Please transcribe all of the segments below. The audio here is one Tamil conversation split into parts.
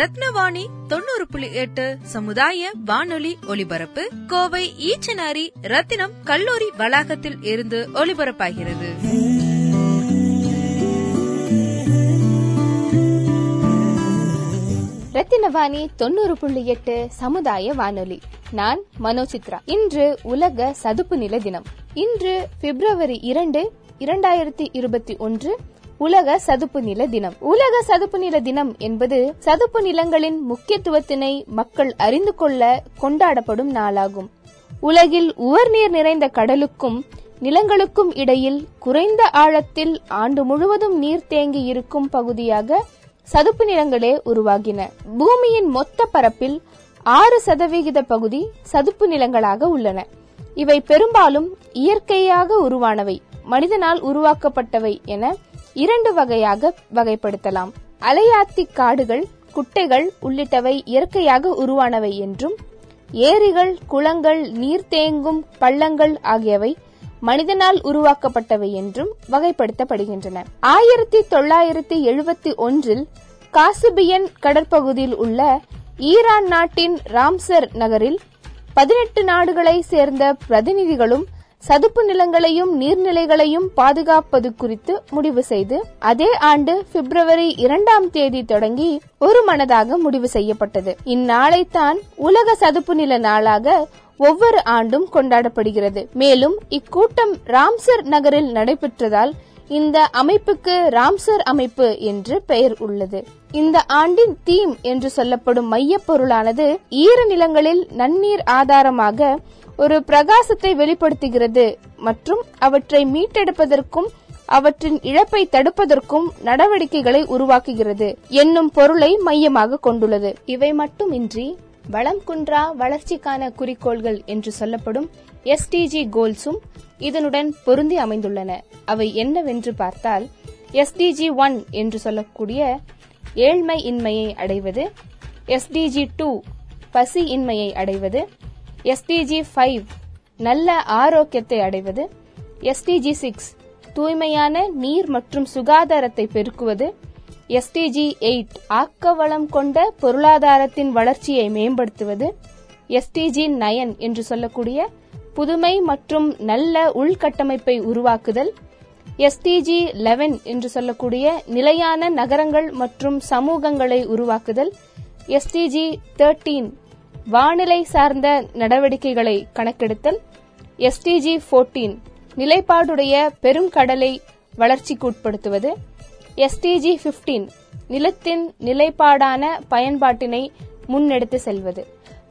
ரத்னவாணி தொண்ணூறு புள்ளி எட்டு சமுதாய வானொலி ஒலிபரப்பு கோவை ஈச்சனாரி ரத்தினம் கல்லூரி வளாகத்தில் இருந்து ஒலிபரப்பாகிறது. ரத்தினவாணி தொண்ணூறு புள்ளி எட்டு சமுதாய வானொலி. நான் மனோசித்ரா. இன்று உலக சதுப்பு நில தினம். இன்று பிப்ரவரி இரண்டு இரண்டாயிரத்தி இருபத்தி ஒன்று உலக சதுப்பு நில தினம். உலக சதுப்பு நில தினம் என்பது சதுப்பு நிலங்களின் முக்கியத்துவத்தினை மக்கள் அறிந்து கொள்ள கொண்டாடப்படும் நாளாகும். உலகில் உவர்நீர் நிறைந்த கடலுக்கும் நிலங்களுக்கும் இடையில் குறைந்த ஆழத்தில் ஆண்டு முழுவதும் நீர் தேங்கி இருக்கும் பகுதியாக சதுப்பு நிலங்களே உருவாகின. பூமியின் மொத்த பரப்பில் ஆறு சதவிகித பகுதி சதுப்பு நிலங்களாக உள்ளன. இவை பெரும்பாலும் இயற்கையாக உருவானவை மனிதனால் உருவாக்கப்பட்டவை என இரண்டு வகையாக வகைப்படுத்தலாம். அலையாத்தி காடுகள் குட்டைகள் உள்ளிட்டவை இயற்கையாக உருவானவை என்றும் ஏரிகள் குளங்கள் நீர் தேங்கும் பள்ளங்கள் ஆகியவை மனிதனால் உருவாக்கப்பட்டவை என்றும் வகைப்படுத்தப்படுகின்றன. ஆயிரத்தி தொள்ளாயிரத்தி எழுபத்தி ஒன்றில் காசிபியன் கடற்பகுதியில் உள்ள ஈரான் நாட்டின் ராம்சர் நகரில் பதினெட்டு நாடுகளை சேர்ந்த பிரதிநிதிகளும் சதுப்பு நிலங்களையும் நீர்நிலைகளையும் பாதுகாப்பது குறித்து முடிவு செய்து அதே ஆண்டு பிப்ரவரி இரண்டாம் தேதி தொடங்கி ஒரு மனதாக முடிவு செய்யப்பட்டது. இந்நாளைத்தான் உலக சதுப்பு நில நாளாக ஒவ்வொரு ஆண்டும் கொண்டாடப்படுகிறது. மேலும் இக்கூட்டம் ராம்சர் நகரில் நடைபெற்றதால் இந்த அமைப்புக்கு ராம்சர் அமைப்பு என்று பெயர் உள்ளது. இந்த ஆண்டின் தீம் என்று சொல்லப்படும் மையப்பொருளானது ஈரநிலங்களில் ஈர நிலங்களில் நன்னீர் ஆதாரமாக ஒரு பிரகாசத்தை வெளிப்படுத்துகிறது மற்றும் அவற்றை மீட்டெடுப்பதற்கும் அவற்றின் இழப்பை தடுப்பதற்கும் நடவடிக்கைகளை உருவாக்குகிறது என்னும் பொருளை மையமாக கொண்டுள்ளது. இவை மட்டுமின்றி வளம் குன்றா வளர்ச்சிக்கான குறிக்கோள்கள் என்று சொல்லப்படும் எஸ்டிஜி கோல்ஸும் இதனுடன் பொருந்தி அமைந்துள்ளன. அவை என்னவென்று பார்த்தால் எஸ்டிஜி ஒன் என்று சொல்லக்கூடிய ஏழ்மை இன்மையை அடைவது எஸ்டிஜி டூ பசி இன்மையை அடைவது எஸ்டிஜி ஃபைவ் நல்ல ஆரோக்கியத்தை அடைவது எஸ்டிஜி சிக்ஸ் தூய்மையான நீர் மற்றும் சுகாதாரத்தை பெருக்குவது எஸ்டிஜி எயிட் ஆக்கவளம் கொண்ட பொருளாதாரத்தின் வளர்ச்சியை மேம்படுத்துவது எஸ்டிஜி நயன் என்று சொல்லக்கூடிய புதுமை மற்றும் நல்ல உள்கட்டமைப்பை உருவாக்குதல் எஸ்டிஜி லெவன் என்று சொல்லக்கூடிய நிலையான நகரங்கள் மற்றும் சமூகங்களை உருவாக்குதல் எஸ்டிஜி தேர்ட்டீன் வானிலை சார்ந்த நடவடிக்கைகளை கணக்கெடுத்தல் எஸ்டிஜி போர்டீன் நிலைப்பாடுடைய பெருங்கடலை வளர்ச்சிக்கு உட்படுத்துவது எஸ்டிஜி பிப்டீன் நிலத்தின் நிலைப்பாடான பயன்பாட்டினை முன்னெடுத்து செல்வது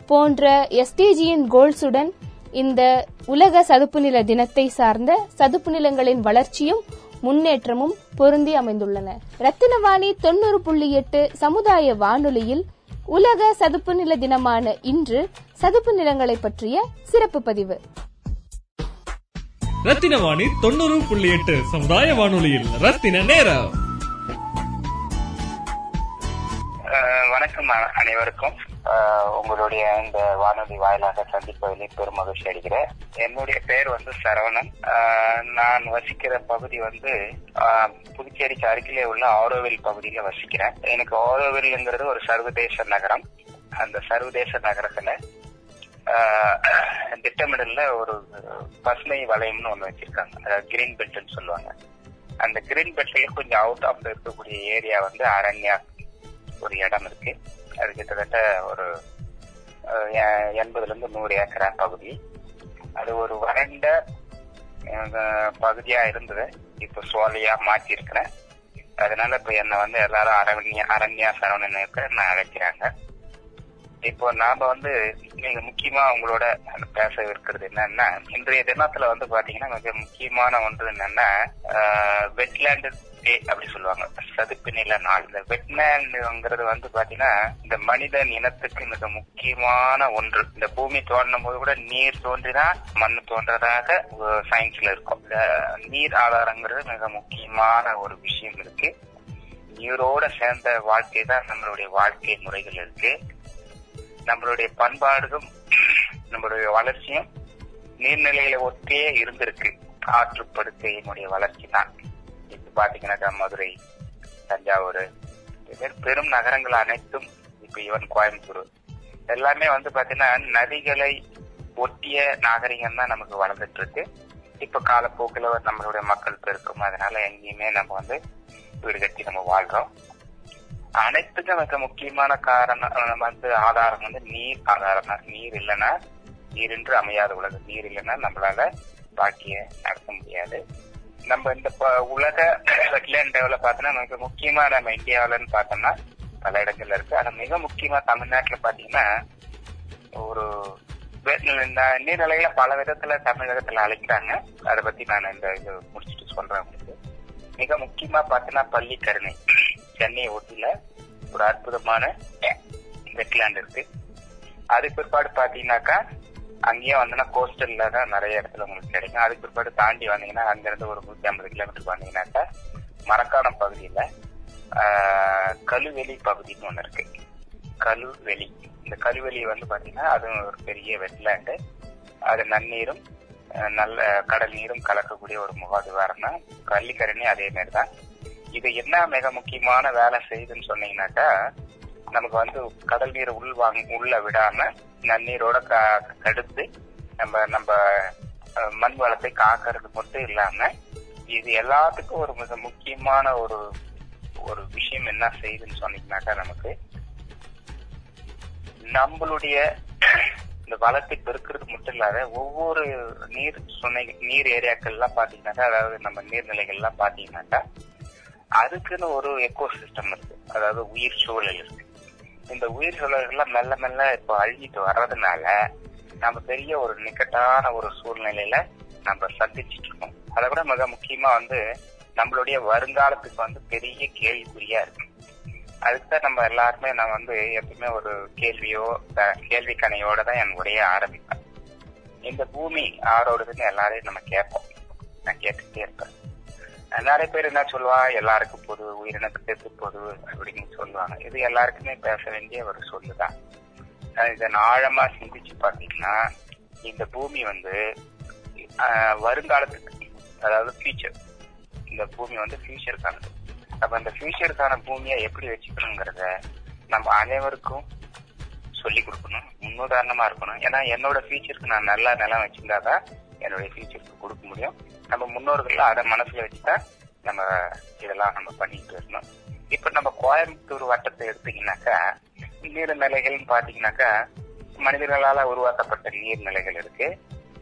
போன்ற எஸ்டிஜியின் கோல்ஸுடன் இந்த உலக சதுப்பு நில தினத்தை சார்ந்த சதுப்பு நிலங்களின் வளர்ச்சியும் முன்னேற்றமும் பொருந்தி அமைந்துள்ளன. ரத்தினவாணி தொண்ணூறு புள்ளி எட்டு சமுதாய வானொலியில் உலக சதுப்பு நில தினமான இன்று சதுப்பு நிலங்களை பற்றிய சிறப்பு பதிவு. ரத்தினவாணி தொண்ணூறு புள்ளி எட்டு சமுதாய வானொலியில் ரத்தின நேரம். வணக்கம் அனைவருக்கும். உங்களுடைய இந்த வானொலி வாயிலாக சந்திப்பதில் பெரும் மகிழ்ச்சி அடைகிறேன். என்னுடைய பெயர் வந்து சரவணன். நான் வசிக்கிற பகுதி வந்து புதுச்சேரிக்கு அருகிலே உள்ள ஆரோவில் பகுதியில வசிக்கிறேன். எனக்கு ஆரோவில்ங்கிறது ஒரு சர்வதேச நகரம். அந்த சர்வதேச நகரத்துல அஹ், திட்டமிடல்ல ஒரு பசுமை வளையம்னு ஒண்ணு வச்சிருக்காங்க. கிரீன் பெல்ட்னு சொல்லுவாங்க. அந்த கிரீன் பெல்ட்ல கொஞ்சம் அவுட் ஆஃப் இருக்கக்கூடிய ஏரியா வந்து அரண்யா ஒரு இடம் இருக்கு. அது கிட்டத்தட்ட ஒரு எ- எண்பதுல இருந்து நூறு ஏக்கரா பகுதி. அது ஒரு வறண்ட பகுதியா இருந்தது. இப்ப சோலையா மாற்றி இருக்கிறேன் அதனால இப்ப என்ன வந்து எல்லாரும் அரண்யா அரண்யா சரவணனுக்கு நான் அழைக்கிறாங்க. இப்போ நாம வந்து மிக முக்கியமா உங்களோட பேச இருக்கிறது என்னன்னா இன்றைய தினத்துல வந்து பாத்தீங்கன்னா மிக முக்கியமான ஒன்று என்னன்னா வெட்லேண்டு டே அப்படி சொல்லுவாங்க. சதுப்பு நில நாள் இந்த வெட்லேண்டுங்கிறது வந்து பாத்தீங்கன்னா இந்த மனிதன் இனத்துக்கு மிக முக்கியமான ஒன்று. இந்த பூமி தோன்றும் போது கூட நீர் தோன்றினா மண் தோன்றதாக சயின்ஸ்ல இருக்கும். இந்த நீர் ஆதாரங்கிறது மிக முக்கியமான ஒரு விஷயம் இருக்கு. நீரோட சேர்ந்த வாழ்க்கை தான் நம்மளுடைய வாழ்க்கை முறைகள் இருக்கு. நம்மளுடைய பண்பாடுகளும் நம்மளுடைய வளர்ச்சியும் நீர்நிலையில ஒட்டியே இருந்திருக்கு. ஆற்றுப்படுக்கையினுடைய வளர்ச்சி தான். பாத்தீங்கன்னாக்கா மதுரை தஞ்சாவூர் பெரும் நகரங்கள் அனைத்தும் இப்ப ஈவன் கோயம்புத்தூர். எல்லாமே வந்து பாத்தீங்கன்னா நதிகளை ஒட்டிய நாகரிகம் தான் நமக்கு வளர்ந்துட்டு இருக்கு இப்ப காலப்போக்கில் நம்மளுடைய மக்கள் பெருக்கும் அதனால எங்கேயுமே நம்ம வந்து வீடு கட்டி நம்ம வாழ்றோம். அனைத்துக்கும் மிக முக்கியமான காரணம் வந்து ஆதாரம் வந்து நீர் ஆதாரம் தான். நீர் இல்லைன்னா நீரின்றி அமையாத உலகம். நீர் இல்லைன்னா நம்மளால பாக்கிய நடத்த முடியாது. நம்ம இந்த உலக டெவலப் பார்த்தோம்னா மிக முக்கியமா நம்ம இந்தியாவிலன்னு பார்த்தோம்னா பல இடங்கள்ல இருக்கு. ஆனா மிக முக்கியமா தமிழ்நாட்டுல பாத்தீங்கன்னா ஒரு நீர்நிலையில பல விதத்துல தமிழகத்துல அழைக்கிறாங்க. அதை பத்தி நான் இந்த இது முடிச்சுட்டு சொல்றேன் உங்களுக்கு. மிக முக்கியமா பாத்தீங்கன்னா பள்ளிக்கரணை சென்னை ஒட்டில ஒரு அற்புதமான வெட்லாண்ட் இருக்கு. அதுக்கு பிற்பாடு பாத்தீங்கன்னாக்கா அங்கேயே வந்தீங்கன்னா கோஸ்டல்ல தான் நிறைய இடத்துல உங்களுக்கு கிடைக்கும். அதுக்கு பிற்பாடு தாண்டி வந்தீங்கன்னா அங்கிருந்து ஒரு நூத்தி ஐம்பது கிலோமீட்டர் வந்தீங்கன்னாக்கா மரக்காணம் பகுதியில கழுவெளி பகுதின்னு ஒண்ணு இருக்கு. கழுவெளி. இந்த கழுவெளி வந்து பாத்தீங்கன்னா அது ஒரு பெரிய வெட்லேண்டு அது நன்னீரும் நல்ல கடல் நீரும் கலக்கக்கூடிய ஒரு முகாதிவாரம் தான் கள்ளிக்கரணி அதே மாதிரி தான் இது என்ன மிக முக்கியமான வேலை செய்யுதுன்னு சொன்னீங்கன்னாக்கா நமக்கு வந்து கடல் நீரை உள் வாங்க உள்ள விடாம நன்னீரோட தடுத்து நம்ம நம்ம மண் வளத்தை காக்கிறது மட்டும் இல்லாம இது எல்லாத்துக்கும் ஒரு மிக முக்கியமான ஒரு ஒரு விஷயம் என்ன செய்யுதுன்னு சொன்னீங்கன்னாக்கா நமக்கு நம்மளுடைய இந்த வளத்தை பெருக்கிறது மட்டும் இல்லாத ஒவ்வொரு நீர் சுனை நீர் ஏரியாக்கள்லாம் பாத்தீங்கன்னாக்கா அதாவது நம்ம நீர்நிலைகள் பாத்தீங்கன்னாக்கா அதுக்குன்னு ஒரு எக்கோ சிஸ்டம் இருக்கு. அதாவது உயிர் சூழல் இருக்கு. இந்த உயிர் சூழல்கள்லாம் மெல்ல மெல்ல இப்போ அழிஞ்சிட்டு வர்றதுனால நம்ம பெரிய ஒரு நிக்கட்டான ஒரு சூழ்நிலையில நம்ம சந்திச்சுட்டு இருக்கோம் அதை விட மிக முக்கியமா வந்து நம்மளுடைய வருங்காலத்துக்கு வந்து பெரிய கேள்விக்குறியா இருக்கு. அதுக்குதான் நம்ம எல்லாருமே நான் வந்து எப்பவுமே ஒரு கேள்வியோ கேள்வி கணையோட தான் என் உடைய ஆரம்பிப்பேன். இந்த பூமி ஆரோடுதுன்னு எல்லாரையும் நம்ம கேட்போம். நான் கேட்டுட்டே இருப்பேன். நிறைய பேர் என்ன சொல்லுவா? எல்லாருக்கும் பொது உயிரினத்துக்கு பொது அப்படின்னு சொல்லுவாங்க. இது எல்லாருக்குமே பேச வேண்டிய ஒரு சொல்லுதான் இதை நான் ஆழமா சிந்திச்சு பாத்தீங்கன்னா இந்த பூமி வந்து வருங்காலத்துக்கு அதாவது ஃபியூச்சர் இந்த பூமி வந்து ஃபியூச்சருக்கானது அப்ப அந்த ஃபியூச்சருக்கான பூமியை எப்படி வச்சுக்கணுங்கிறத நம்ம அனைவருக்கும் சொல்லி கொடுக்கணும். முன்னுதாரணமா இருக்கணும். ஏன்னா என்னோட ஃபியூச்சருக்கு நான் நல்லா நிலம் வச்சிருந்தாதான் என்னுடைய ஃபியூச்சருக்கு கொடுக்க முடியும். நம்ம முன்னோர்கள் அதை மனசுல வச்சுதான் நம்ம இதெல்லாம் நம்ம பண்ணிட்டு இருந்தோம் இப்ப நம்ம கோயம்புத்தூர் வட்டத்தை எடுத்தீங்கன்னாக்கா நீர்நிலைகள்னு பாத்தீங்கன்னாக்கா மனிதர்களால உருவாக்கப்பட்ட நீர்நிலைகள் இருக்கு.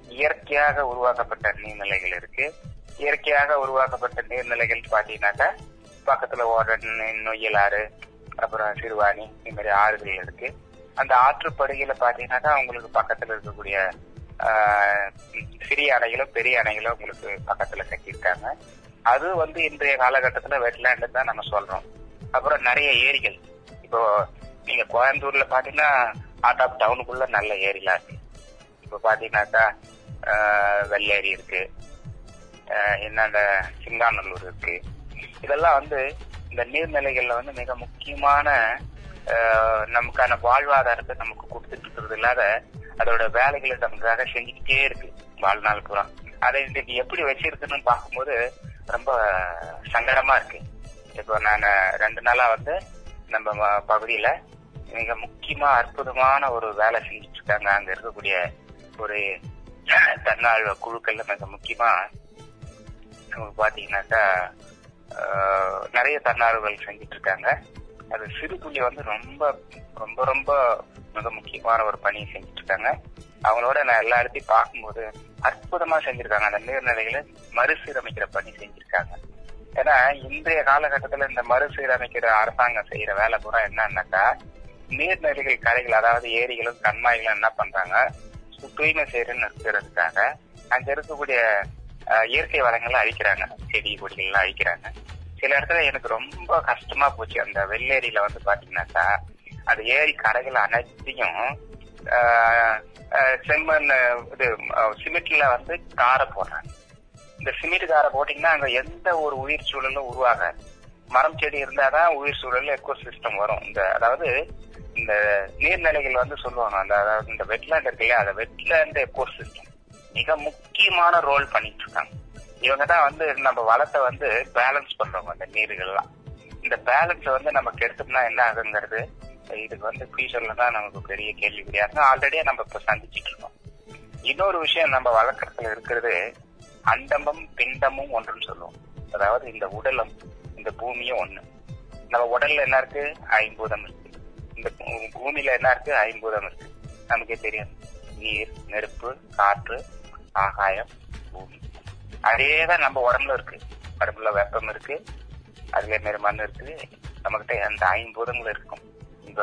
இயற்கையாக உருவாக்கப்பட்ட நீர்நிலைகள் இருக்கு. இயற்கையாக உருவாக்கப்பட்ட நீர்நிலைகள் பாத்தீங்கன்னாக்கா பக்கத்துல ஓடுற நொய்யலாறு அப்புறம் சிறுவாணி இந்த மாதிரி ஆறுகள் இருக்கு. அந்த ஆற்றுப்படுகையில பாத்தீங்கன்னாக்கா அவங்களுக்கு பக்கத்துல இருக்கக்கூடிய சிறிய அணைகளோ பெரிய அணைகளோ உங்களுக்கு பக்கத்துல கட்டியிருக்காங்க. அது வந்து இன்றைய காலகட்டத்துல வெட்லேண்டு தான் நம்ம சொல்றோம். அப்புறம் நிறைய ஏரிகள். இப்போ நீங்க கோயம்புத்தூர்ல பாத்தீங்கன்னா ஆட் ஆஃப் டவுனுக்குள்ள நல்ல ஏரிலாம் இருக்கு. இப்போ பாத்தீங்கன்னாக்கா வெள்ளேரி இருக்கு. என்னண்ட சிங்காநல்லூர் இருக்கு. இதெல்லாம் வந்து இந்த நீர்நிலைகள்ல வந்து மிக முக்கியமான நமக்கான வாழ்வாதாரத்தை நமக்கு கொடுத்துட்டு இருக்கிறது இல்லாத அதோட வேலைகளை நமக்காக செஞ்சுக்கிட்டே இருக்கு வாழ்நாள் பூரா. அதை இன்னைக்கு எப்படி வச்சிருக்குன்னு பார்க்கும்போது ரொம்ப சங்கடமா இருக்கு. இப்போ நான் ரெண்டு நாளா வந்து நம்ம பகுதியில மிக முக்கியமா அற்புதமான ஒரு வேலை செஞ்சுட்டு இருக்காங்க அங்க இருக்கக்கூடிய ஒரு தன்னாழ்வ குழுக்கள்ல மிக முக்கியமா பாத்தீங்கன்னாக்கா நிறைய தன்னார்வர்கள் செஞ்சுட்டு இருக்காங்க அது சிறுபுள்ளி வந்து ரொம்ப ரொம்ப ரொம்ப மிக முக்கியமான ஒரு பணியை செஞ்சுட்டு இருக்காங்க அவங்களோட நான் எல்லா இடத்தையும் பார்க்கும்போது அற்புதமா செஞ்சிருக்காங்க. அந்த நீர்நிலைகளை மறுசீரமைக்கிற பணி செஞ்சிருக்காங்க. ஏன்னா இன்றைய காலகட்டத்துல இந்த மறுசீரமைக்கிற அரசாங்கம் செய்யற வேலை பூரா என்னன்னாக்கா நீர்நிலைகள் கரைகள் அதாவது ஏரிகளும் கண்மாய்களும் என்ன பண்றாங்க? தூய்மை செய்யறன்னு இருக்கிறதுக்காக அங்க இருக்கக்கூடிய இயற்கை வளங்களை அழிக்கிறாங்க. செடி கொடிகள்லாம் அழிக்கிறாங்க. சில இடத்துல எனக்கு ரொம்ப கஷ்டமா போச்சு. அந்த வெள்ளேரியில வந்து பாத்தீங்கன்னாக்கா அந்த ஏரி கரைகள் அனைத்தையும் ஆஹ், செம்மண் இது சிமெண்ட்ல வந்து காரை போடுறாங்க. இந்த சிமெண்ட் காரை போட்டீங்கன்னா அங்க எந்த ஒரு உயிர் சூழலும் உருவாகாது. மரம் செடி இருந்தாதான் உயிர் சூழல் எக்கோ சிஸ்டம் வரும். இந்த அதாவது இந்த நீர்நிலைகள் வந்து சொல்லுவாங்க. அந்த அதாவது இந்த வெட்லேண்ட் இருக்கு இல்லையா அந்த வெட்லேண்ட் எக்கோ சிஸ்டம் மிக முக்கியமான ரோல் பண்ணிட்டு இருக்காங்க. இவங்க தான் வந்து நம்ம வளத்தை வந்து பேலன்ஸ் பண்றவங்க அந்த நீர்கள்லாம். இந்த பேலன்ஸ் வந்து நம்ம கெடுத்தோம்னா என்ன ஆகுங்கிறது இதுக்கு வந்து ஃபியூச்சர்ல தான் நமக்கு பெரிய கேள்விக்குறியா இருக்கும். ஆல்ரெடியே நம்ம இப்ப சந்திச்சுட்டு இருக்கோம். இன்னொரு விஷயம் நம்ம வழக்கத்துல இருக்கிறது அண்டமும் பிண்டமும் ஒன்றுன்னு சொல்லுவோம். அதாவது இந்த உடலும் இந்த பூமியும் ஒண்ணு. நம்ம உடல்ல என்ன இருக்கு? ஐம்பூதம் இருக்கு. இந்த பூமியில என்ன இருக்கு? ஐம்பூதம் இருக்கு. நமக்கே தெரியும். நீர் நெருப்பு காற்று ஆகாயம் பூமி. அதேதான் நம்ம உடம்புல இருக்கு. உடம்புல வெப்பம் இருக்கு. அதுல மாதிரி மண் இருக்கு. நம்மகிட்ட அந்த ஐம்பூதங்கள் இருக்கும். இந்த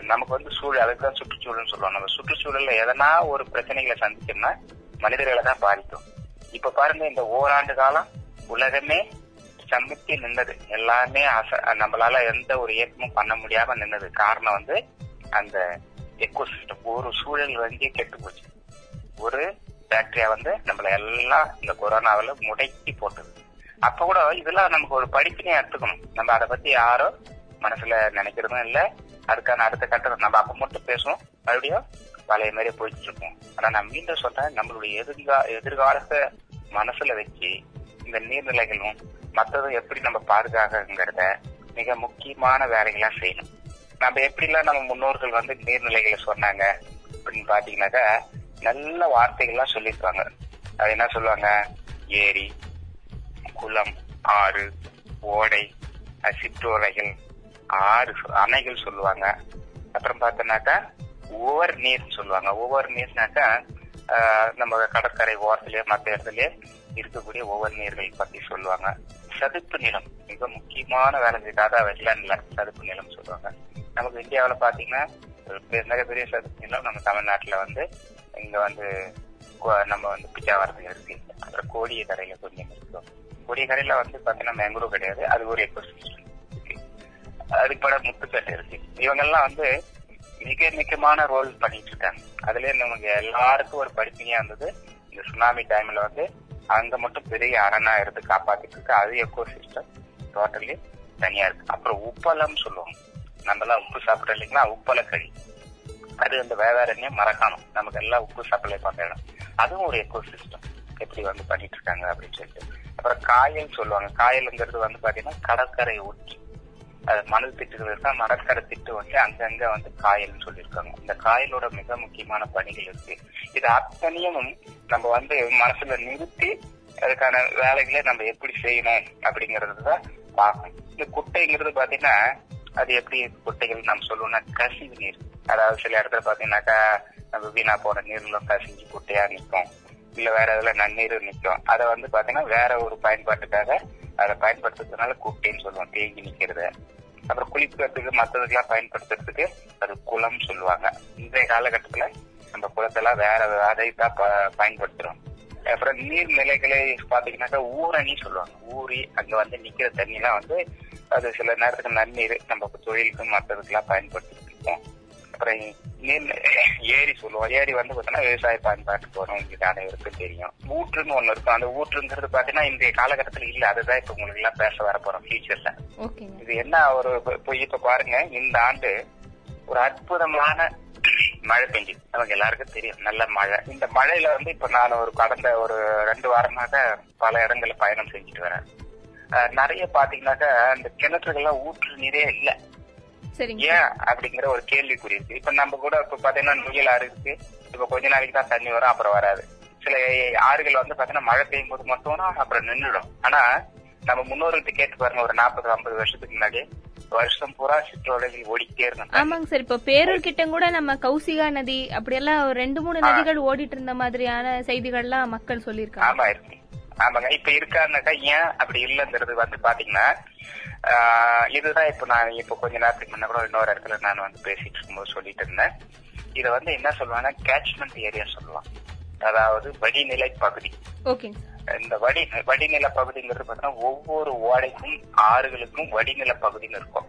நமக்கு வந்து சூழல் அதுக்கு தான் சுற்றுச்சூழல்னு சொல்லுவோம் நம்ம சுற்றுச்சூழல்ல எதனா ஒரு பிரச்சனைகளை சந்திச்சோம்னா மனிதர்களை தான் பாதிக்கும். இப்ப பாருங்க இந்த ஓராண்டு காலம் உலகமே சமைத்து நின்னது. எல்லாமே நம்மளால எந்த ஒரு இயக்கமும் பண்ண முடியாம நின்னது. காரணம் வந்து அந்த எக்கோசிஸ்டம் ஒரு சூழல் வந்து கெட்டு போச்சு. ஒரு பாக்டீரியா வந்து நம்மள எல்லாம் இந்த கொரோனாவில முடக்கி போட்டது அப்ப கூட இதெல்லாம் நமக்கு ஒரு படிப்பினையா எடுத்துக்கணும். நம்ம அதை பத்தி யாரும் மனசுல நினைக்கிறதும் இல்ல. அதுக்கான அடுத்த கட்டம் நம்ம அப்ப மட்டும் பேசுவோம். மறுபடியும் பழைய மாதிரியே போயிட்டு இருக்கோம். ஆனா நான் மீண்டும் சொல்றேன் நம்மளுடைய எதிர்கா எதிர்காலத்தை மனசுல வச்சு இந்த நீர்நிலைகளும் மற்றதும் எப்படி நம்ம பாதுகாக்கிறத மிக முக்கியமான வேலைகளா செய்யணும். நம்ம எப்படிலாம் நம்ம முன்னோர்கள் வந்து நீர்நிலைகளை சொன்னாங்க அப்படின்னு பாத்தீங்கன்னாக்கா நல்ல வார்த்தைகள்லாம் சொல்லியிருப்பாங்க அது என்ன சொல்லுவாங்க? ஏரி குளம் ஆறு ஓடை சிற்றோரைகள் ஆறு அணைகள் சொல்லுவாங்க. அப்புறம் பார்த்தோம்னாக்கா ஒவ்வொரு நீர் சொல்லுவாங்க. ஒவ்வொரு நீர்னாக்கா ஆஹ் நம்ம கடற்கரை ஓரத்திலேயே மற்ற இடத்துலயே இருக்கக்கூடிய ஒவ்வொரு நீர்கள் பத்தி சொல்லுவாங்க. சதுப்பு நிலம் மிக முக்கியமான வேலை செய்யாத வெட்லாண்ட்ல சதுப்பு நிலம் சொல்லுவாங்க. நமக்கு இந்தியாவுல பாத்தீங்கன்னா மிகப்பெரிய சதுப்பு நிலம் நம்ம தமிழ்நாட்டுல வந்து இங்க வந்து கோ- நம்ம வந்து பிச்சாவரத்துல இருக்கு. அப்புறம் கோடிய கரையில கொஞ்சம் இருக்கும் கோடியக்கரையில வந்து பாத்தீங்கன்னா மேங்க்ரூவ் கிடையாது. அது ஒரு எக்கோசிஸ்டம் சிஸ்டம் அதுக்கு முத்துக்கட்டு இருக்கு. இவங்கெல்லாம் வந்து மிக முக்கியமான ரோல் பண்ணிட்டு இருக்காங்க. அதுல நமக்கு எல்லாருக்கும் ஒரு படிப்பினையா இருந்தது. இந்த சுனாமி டைம்ல வந்து அங்க மட்டும் பெரிய அரணா இருந்து காப்பாத்திட்டு இருக்கு. அது எக்கோ சிஸ்டம் டோட்டலி தனியா இருக்கு. அப்புறம் உப்பளம் சொல்லுவாங்க. நம்ம எல்லாம் உப்பு சாப்பிட்டோம் இல்லைங்களா? உப்பள கழி அது அந்த வேதாரண்யம் மறக்காணும் நமக்கு எல்லாம் உப்பு சப்ளை பண்ற இடம். அதுவும் ஒரு எக்கோ சிஸ்டம் எப்படி வந்து பண்ணிட்டு இருக்காங்க அப்படின்னு சொல்லிட்டு. அப்புறம் காயல் சொல்லுவாங்க. காயல்ங்கிறது வந்து பாத்தீங்கன்னா கடற்கரை ஒட்டி அது மணல் திட்டுகள் இருக்கா மணற்கரை திட்டு வந்து அங்கங்க வந்து காயல்னு சொல்லியிருக்காங்க. இந்த காயலோட மிக முக்கியமான பணிகள் இருக்கு. இது அத்தனையும் நம்ம வந்து மனசுல நிறுத்தி அதுக்கான வேலைகளை நம்ம எப்படி செய்யணும் அப்படிங்கறது தான் பார்க்கணும். இந்த குட்டைங்கிறது பாத்தீங்கன்னா அது எப்படி குட்டைகள் நம்ம சொல்லுவோம்னா கசிவு நீர். அதாவது சில இடத்துல பாத்தீங்கன்னாக்கா நம்ம வீணா போன நீர்ல கசிஞ்சு குட்டையா நிற்கும். இல்ல வேற இதுல நன்னீர் நிற்கும். அதை வந்து பாத்தீங்கன்னா வேற ஒரு பயன்பாட்டுக்காக அதை பயன்படுத்துறதுனால குட்டைன்னு சொல்லுவோம் தேங்கி நிக்கிறது அப்புறம் குளிக்கிறதுக்கு மற்றதுக்கெல்லாம் பயன்படுத்துறதுக்கு அது குளம் சொல்லுவாங்க. இன்றைய காலகட்டத்துல நம்ம குளத்தெல்லாம் வேற அதை தான் ப- பயன்படுத்துறோம். அப்புறம் நீர்நிலைகளை பாத்தீங்கன்னாக்கா ஊரணி சொல்லுவாங்க. ஊறி அங்க வந்து நிக்கிற தண்ணி எல்லாம் வந்து அது சில நேரத்துக்கு நன்னீர் நம்ம தொழிலுக்கு மற்றதுக்கெல்லாம் பயன்படுத்திட்டு இருக்கோம். அப்புறம் ஏரி சொல்லுவோம் ஏரி வந்து பாத்தீங்கன்னா விவசாய பயன்பாட்டுக்கு வரும் உங்களுக்கு அனைவருக்கும் தெரியும். ஊற்றுன்னு ஒண்ணு இருக்கும். அந்த ஊற்றுங்கிறது பாத்தீங்கன்னா இன்றைய காலகட்டத்துல இல்ல. அதுதான் இப்ப உங்களுக்கு எல்லாம் பேச வர போறோம் ஃபியூச்சர்ல இது என்ன ஒரு இப்ப- இப்ப பாருங்க. இந்த ஆண்டு ஒரு அற்புதமான மழை பெஞ்சுது. நமக்கு எல்லாருக்கும் தெரியும். நல்ல மழை. இந்த மழையில வந்து இப்ப நான் ஒரு கடந்த ஒரு ரெண்டு வாரமாக பல இடங்கள்ல பயணம் செஞ்சுட்டு வரேன். நிறைய பாத்தீங்கன்னாக்கா இந்த கிணற்றுகள்லாம் ஊற்று நீரே இல்ல. ஏன் அப்படிங்கிற ஒரு கேள்விக்குறி இருக்கு. இப்ப நம்ம கூட இப்ப பாத்தீங்கன்னா நுயல் ஆறு இருக்கு. இப்ப கொஞ்ச நாளைக்கு தான் தண்ணி வரும் அப்புறம் வராது. சில ஆறுகள் வந்து பாத்தீங்கன்னா மழை பெய்யும் போது மட்டும் அப்புறம் நின்றுடும். ஆனா நம்ம முன்னோர்கள்ட்ட கேட்டு பாருங்க ஒரு நாற்பது ஐம்பது வருஷத்துக்கு முன்னாடி வருஷம் பூரா சிற்றோடைகள் ஓடிக்கிட்டே இருந்தாங்க ஆமாங்க சார். இப்ப பேரூர் கிட்ட கூட நம்ம கௌசிகா நதி அப்படியெல்லாம் ஒரு ரெண்டு மூணு நதிகள் ஓடிட்டு இருந்த மாதிரியான செய்திகள்லாம் மக்கள் சொல்லியிருக்காங்க. ஆமா இருக்கு. ஆமாங்க. இப்ப இருக்காருனாக்கா ஏன் அப்படி இல்லைங்கிறது வந்து பாத்தீங்கன்னா இதுதான் இப்ப நான் இப்ப கொஞ்ச நேரத்துக்கு முன்ன கூட இன்னொரு இடத்துல நான் வந்து பேசிட்டு இருக்கும்போது சொல்லிட்டு இருந்தேன். இத வந்து என்ன சொல்லுவாங்கன்னா கேட்ச்மெண்ட் ஏரியா சொல்லலாம். அதாவது வடிநிலை பகுதி. இந்த வடி வடிநில பகுதிங்கிறது பார்த்தீங்கன்னா ஒவ்வொரு ஓடைக்கும் ஆறுகளுக்கும் வடிநில பகுதின்னு இருக்கும்.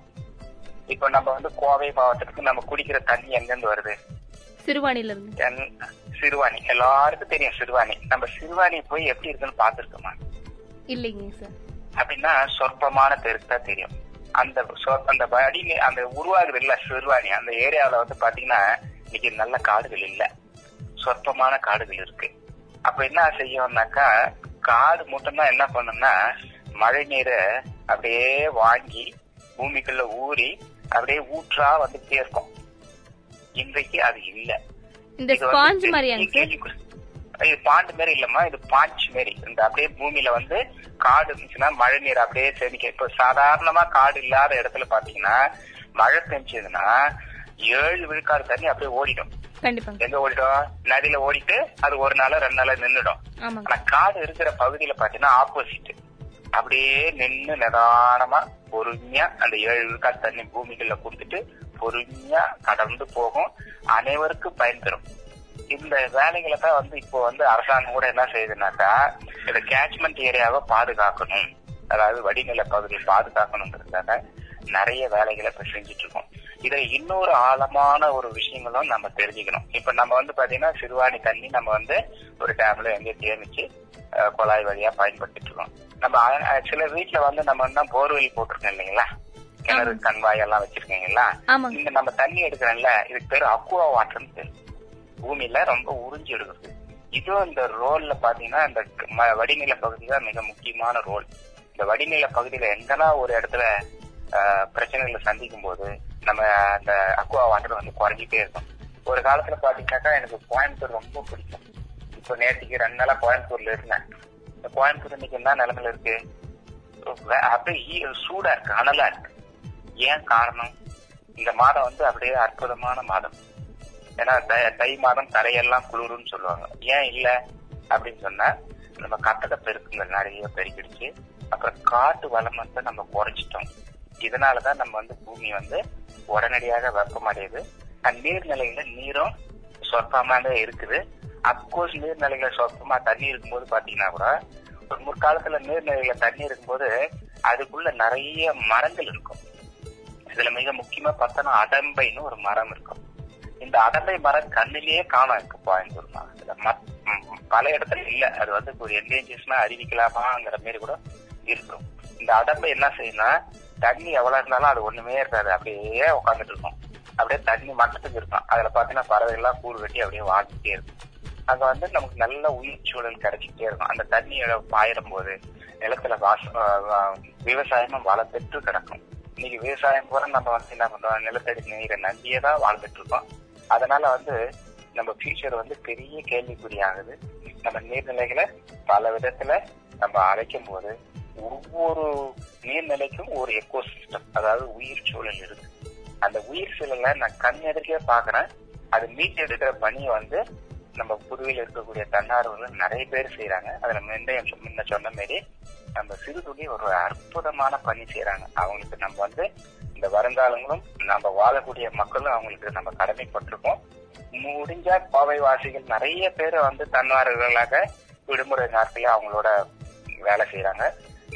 இப்ப நம்ம வந்து கோவை மாவட்டத்துக்கு நம்ம குடிக்கிற தண்ணி எங்கிருந்து வருது? சிறுவாணில இருந்து சிறுவாணி. எல்லாருக்கும் தெரியும் சிறுவாணி. நம்ம சிறுவாணி போய் எப்படி இருக்குன்னு பாத்துருக்கோமா இல்லைங்க சார். அப்படின்னா சொற்பமான பேருக்கு தான் தெரியும். அந்த அந்த வடி அந்த உருவாகுது இல்ல சிறுவாணி. அந்த ஏரியாவுல வந்து பாத்தீங்கன்னா இன்னைக்கு நல்ல காடுகள் இல்ல. சொற்பமான காடுகள் இருக்கு. அப்ப என்ன செய்யும்னாக்கா காடு மட்டும்தான் என்ன பண்ணும்னா மழை நீரை அப்படியே வாங்கி பூமிக்குள்ள ஊறி அப்படியே ஊற்றா வந்துட்டே இருக்கும். அது இல்ல. இந்த ஸ்பாஞ்ச் கேள்விக்குறி. இது பாண்டு மாதிரி இல்லம்மா இது பாஞ்ச் மாதிரி இந்த அப்படியே பூமியில வந்து காடு இருந்துச்சுன்னா மழை நீர் அப்படியே சேமிக்க இப்ப சாதாரணமா காடு இல்லாத இடத்துல பாத்தீங்கன்னா மழை பெஞ்சதுன்னா ஏழு விழுக்காடு தண்ணி அப்படியே ஓடிடும். எங்க ஓடிடும்? நதியில ஓடிட்டு அது ஒரு நாளோ ரெண்டு நாளோ ஆமாங்க. ஆனா காடு இருக்கிற பகுதியில பாத்தீங்கன்னா ஆப்போசிட் அப்படியே நின்னு நிதானமா பொறுமையா அந்த ஏழு விழுக்காடு தண்ணி பூமிக்குள்ள கொடுத்துட்டு பொறுமையா கடந்து போகும். அனைவருக்கும் பயன் தரும். இந்த வேலைகளை தான் வந்து இப்போ வந்து அரசாங்கம் கூட என்ன செய்யுதுனாக்கா இந்த கேட்ச்மெண்ட் ஏரியாவை பாதுகாக்கணும். அதாவது வடிநில பகுதியை பாதுகாக்கணுங்கிறதுக்காக நிறைய வேலைகளை இப்ப செஞ்சுட்டு இருக்கோம் இதுல இன்னொரு ஆழமான ஒரு விஷயங்களும் நம்ம தெரிஞ்சுக்கணும். இப்ப நம்ம வந்து பாத்தீங்கன்னா சிறுவாணி தண்ணி நம்ம வந்து ஒரு டேம்ல எங்க தேமிச்சு குழாய் வழியா பயன்படுத்திட்டு இருக்கோம் நம்ம சில வீட்டுல வந்து நம்ம என்ன போர்வெல் போட்டிருக்கோம் இல்லைங்களா? கிணறு கண்வாய் எல்லாம் வச்சிருக்கீங்களா இங்க நம்ம தண்ணி எடுக்கிறோம்ல இதுக்கு பேரு அக்குவா வாட்டர்னு பேரு. பூமியில ரொம்ப உறிஞ்சி எடுக்கிறது. இதுவும் இந்த ரோல்ல பாத்தீங்கன்னா இந்த வடிநில பகுதி தான் மிக முக்கியமான ரோல். இந்த வடிநில பகுதியில எங்கன்னா ஒரு இடத்துல பிரச்சனைகளை சந்திக்கும் போது நம்ம அந்த அக்குவா வாட்டர் வந்து குறைஞ்சிட்டே இருக்கும். ஒரு காலத்துல பாத்தீங்கன்னாக்கா எனக்கு கோயம்புத்தூர் ரொம்ப பிடிக்கும். இப்போ நேற்றுக்கு ரெண்டு நாளா கோயம்புத்தூர்ல இருந்தேன். இந்த கோயம்புத்தூர் இன்னைக்கு என்ன நிலைமையில இருக்கு? அப்படியே சூடா இருக்கு அனலா இருக்கு. ஏன் காரணம்? இந்த மாதம் வந்து அப்படியே அற்புதமான மாதம். ஏன்னா தை- தை மாதம் தரையெல்லாம் குளிருன்னு சொல்லுவாங்க. ஏன் இல்ல? அப்படின்னு சொன்னா நம்ம கட்டட பெருக்குங்கள் நிறைய பெருக்கிடுச்சு அப்புறம் காட்டு வளம் வந்து நம்ம குறைச்சிட்டோம். இதனாலதான் நம்ம வந்து பூமி வந்து உடனடியாக வெப்பமடையுது அந்த நீர்நிலையில நீரும் சொற்பமாக இருக்குது. அப்கோர்ஸ் நீர்நிலையில சொற்பமா தண்ணி இருக்கும்போது பாத்தீங்கன்னா கூட ஒரு முற்காலத்துல நீர்நிலையில தண்ணி இருக்கும்போது அதுக்குள்ள நிறைய மரங்கள் இருக்கும். இதுல மிக முக்கியமா பார்த்தோன்னா அடம்பைன்னு ஒரு மரம் இருக்கும். இந்த அடம்பை மரம் கண்ணிலேயே காணோம் இருக்கு கோயம்புத்தூர் மாவட்டத்துல பல இடத்துல இல்ல. அது வந்து ஒரு என்டேஞ்சர்ஸ்னா அறிவிக்கலாமாங்கிற மாதிரி கூட இருக்கும். இந்த அடம்பை என்ன செய்யும்னா தண்ணி எவ்வளவு இருந்தாலும் அது ஒண்ணுமே இருக்காது. அப்படியே உட்காந்துட்டு இருக்கும். அப்படியே தண்ணி மட்டத்துக்கு இருக்கும். அதுல பாத்தீங்கன்னா பறவை எல்லாம் வெட்டி அப்படியே வாழ்ந்துட்டே இருக்கும். அங்க வந்து நமக்கு நல்ல உயிர் சூழல் கிடைச்சிட்டே இருக்கும். அந்த தண்ணியோட பாயிரும் போது நிலத்துல வாச- விவசாயமும் வளம் பெற்று கிடக்கும். இன்னைக்கு விவசாயம் பூரா நம்ம வந்து என்ன பண்றோம் நிலத்தடி நீரை நம்பியே தான் வாழ்ந்துட்டு இருக்கோம் அதனால வந்து நம்ம ஃபியூச்சர் வந்து பெரிய கேள்விக்குறியாகுது. நம்ம நீர்நிலைகளை பல விதத்துல நம்ம அழைக்கும் போது ஒவ்வொரு நீர்நிலைக்கும் ஒரு எக்கோ சிஸ்டம் அதாவது உயிர் சூழல் இருக்கு. அந்த உயிர் சூழலை நான் கண் எதிர்க்கே பாக்குறேன் அது மீட்டெடுக்கிற பணியை வந்து நம்ம புதுவையில் இருக்கக்கூடிய தன்னார்வலர்கள் நிறைய பேர் செய்யறாங்க அதுல முந்தைய முன்ன சொன்ன மாதிரி நம்ம சிறுதுளி ஒரு அற்புதமான பணி செய்யறாங்க அவங்களுக்கு நம்ம வந்து இந்த வருங்காலங்களும் நம்ம வாழக்கூடிய மக்களும் அவங்களுக்கு நம்ம கடமைப்பட்டிருக்கோம். முடிஞ்சா கோவை வாசிகள் நிறைய பேர் வந்து தன்னார்வர்களாக விடுமுறை நாட்களில் அவங்களோட வேலை செய்யறாங்க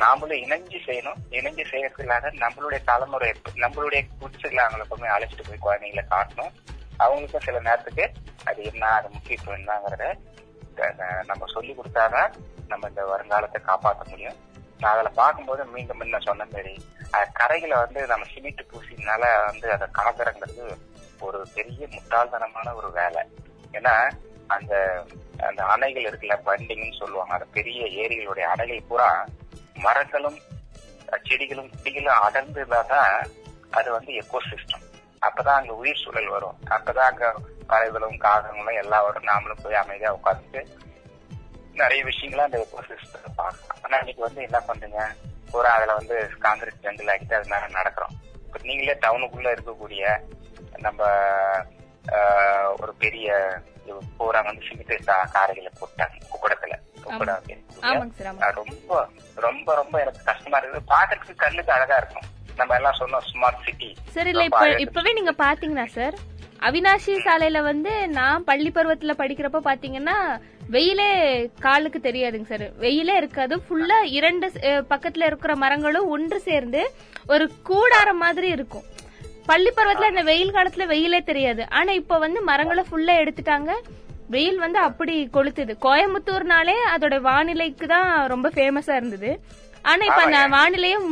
நாமளும் இணைஞ்சு செய்யணும். இணைஞ்சு செய்யறதுக்காக நம்மளுடைய தலைமுறை நம்மளுடைய குடிச்சுகளை அவங்களை அழைச்சிட்டு போய் குழந்தைங்களை காட்டணும். அவங்களுக்கும் சில நேரத்துக்கு அது என்ன அது முக்கியத்துவம் என்னங்கிறத நம்ம சொல்லி கொடுத்தாதான் நம்ம இந்த வருங்காலத்தை காப்பாற்ற முடியும். நான் அதில் பார்க்கும்போது மீண்டும் முன்ன சொன்ன மாதிரி கரைகளை வந்து நம்ம சிமெண்ட் பூசினால வந்து அதை காக்கிறங்கிறது ஒரு பெரிய முட்டாள்தனமான ஒரு வேலை. ஏன்னா அந்த அந்த அணைகள் இருக்குல்ல பண்டிங்னு சொல்லுவாங்க. அந்த பெரிய ஏரிகளுடைய அணைகள் பூரா மரங்களும் செடிகளும் குட்டிகளும் அடர்ந்து இருந்தாதான் அது வந்து எக்கோ சிஸ்டம் அப்பதான் அங்க உயிர் சூழல் வரும். அப்பதான் அங்க பறவைகளும் காகங்களும் எல்லாம் வரும். நாமளும் போய் அமைதியா உட்காந்துட்டு நிறைய விஷயங்களை அந்த எக்கோ சிஸ்டத்தை பார்க்கலாம் ஆனா இன்னைக்கு வந்து என்ன பண்றீங்க பூரா அதுல வந்து காங்கிரீட் ஜங்கிள் ஆகிட்டு அது மேல நடக்கிறோம். இப்ப நீங்களே டவுனுக்குள்ள இருக்கக்கூடிய நம்ம ஒரு பெரிய பூரா வந்து சிமெண்ட் காரைகளை போட்டாங்க குடத்துல. ஒப்பிடாதீங்க ஆமாங்க சார் ஆமா அது ரொம்ப ரொம்ப ரொம்ப எனக்கு கஷ்டமா இருக்குது. பாக்குறதுக்கு கண்ணுக்கு அழகா இருக்கும். நம்ம எல்லாம் சொன்னோம் ஸ்மார்ட் சிட்டி சார் இல்ல இப்ப இப்பவே நீங்க பாத்தீங்கன்னா சார்? அவினாஷி சாலையில வந்து நான் பள்ளி பருவத்துல படிக்கிறப்ப பாத்தீங்கன்னா வெயிலே காலுக்கு தெரியாதுங்க சார். வெயிலே இருக்காது. ஃபுல்லா இரண்டு பக்கத்துல இருக்கிற மரங்களும் ஒன்று சேர்ந்து ஒரு கூடாரம் மாதிரி இருக்கும். பள்ளி பருவத்துல இந்த வெயில் காலத்துல வெயிலே தெரியாது. ஆனா இப்ப வந்து மரங்களை ஃபுல்லா எடுத்துட்டாங்க. வெயில் வந்து அப்படி கொளுத்துது. கோயம்புத்தூர்னாலே அதோட வானிலைக்கு தான் ரொம்ப ஃபேமஸா இருந்தது. ஆனா இப்ப அந்த வானிலையும்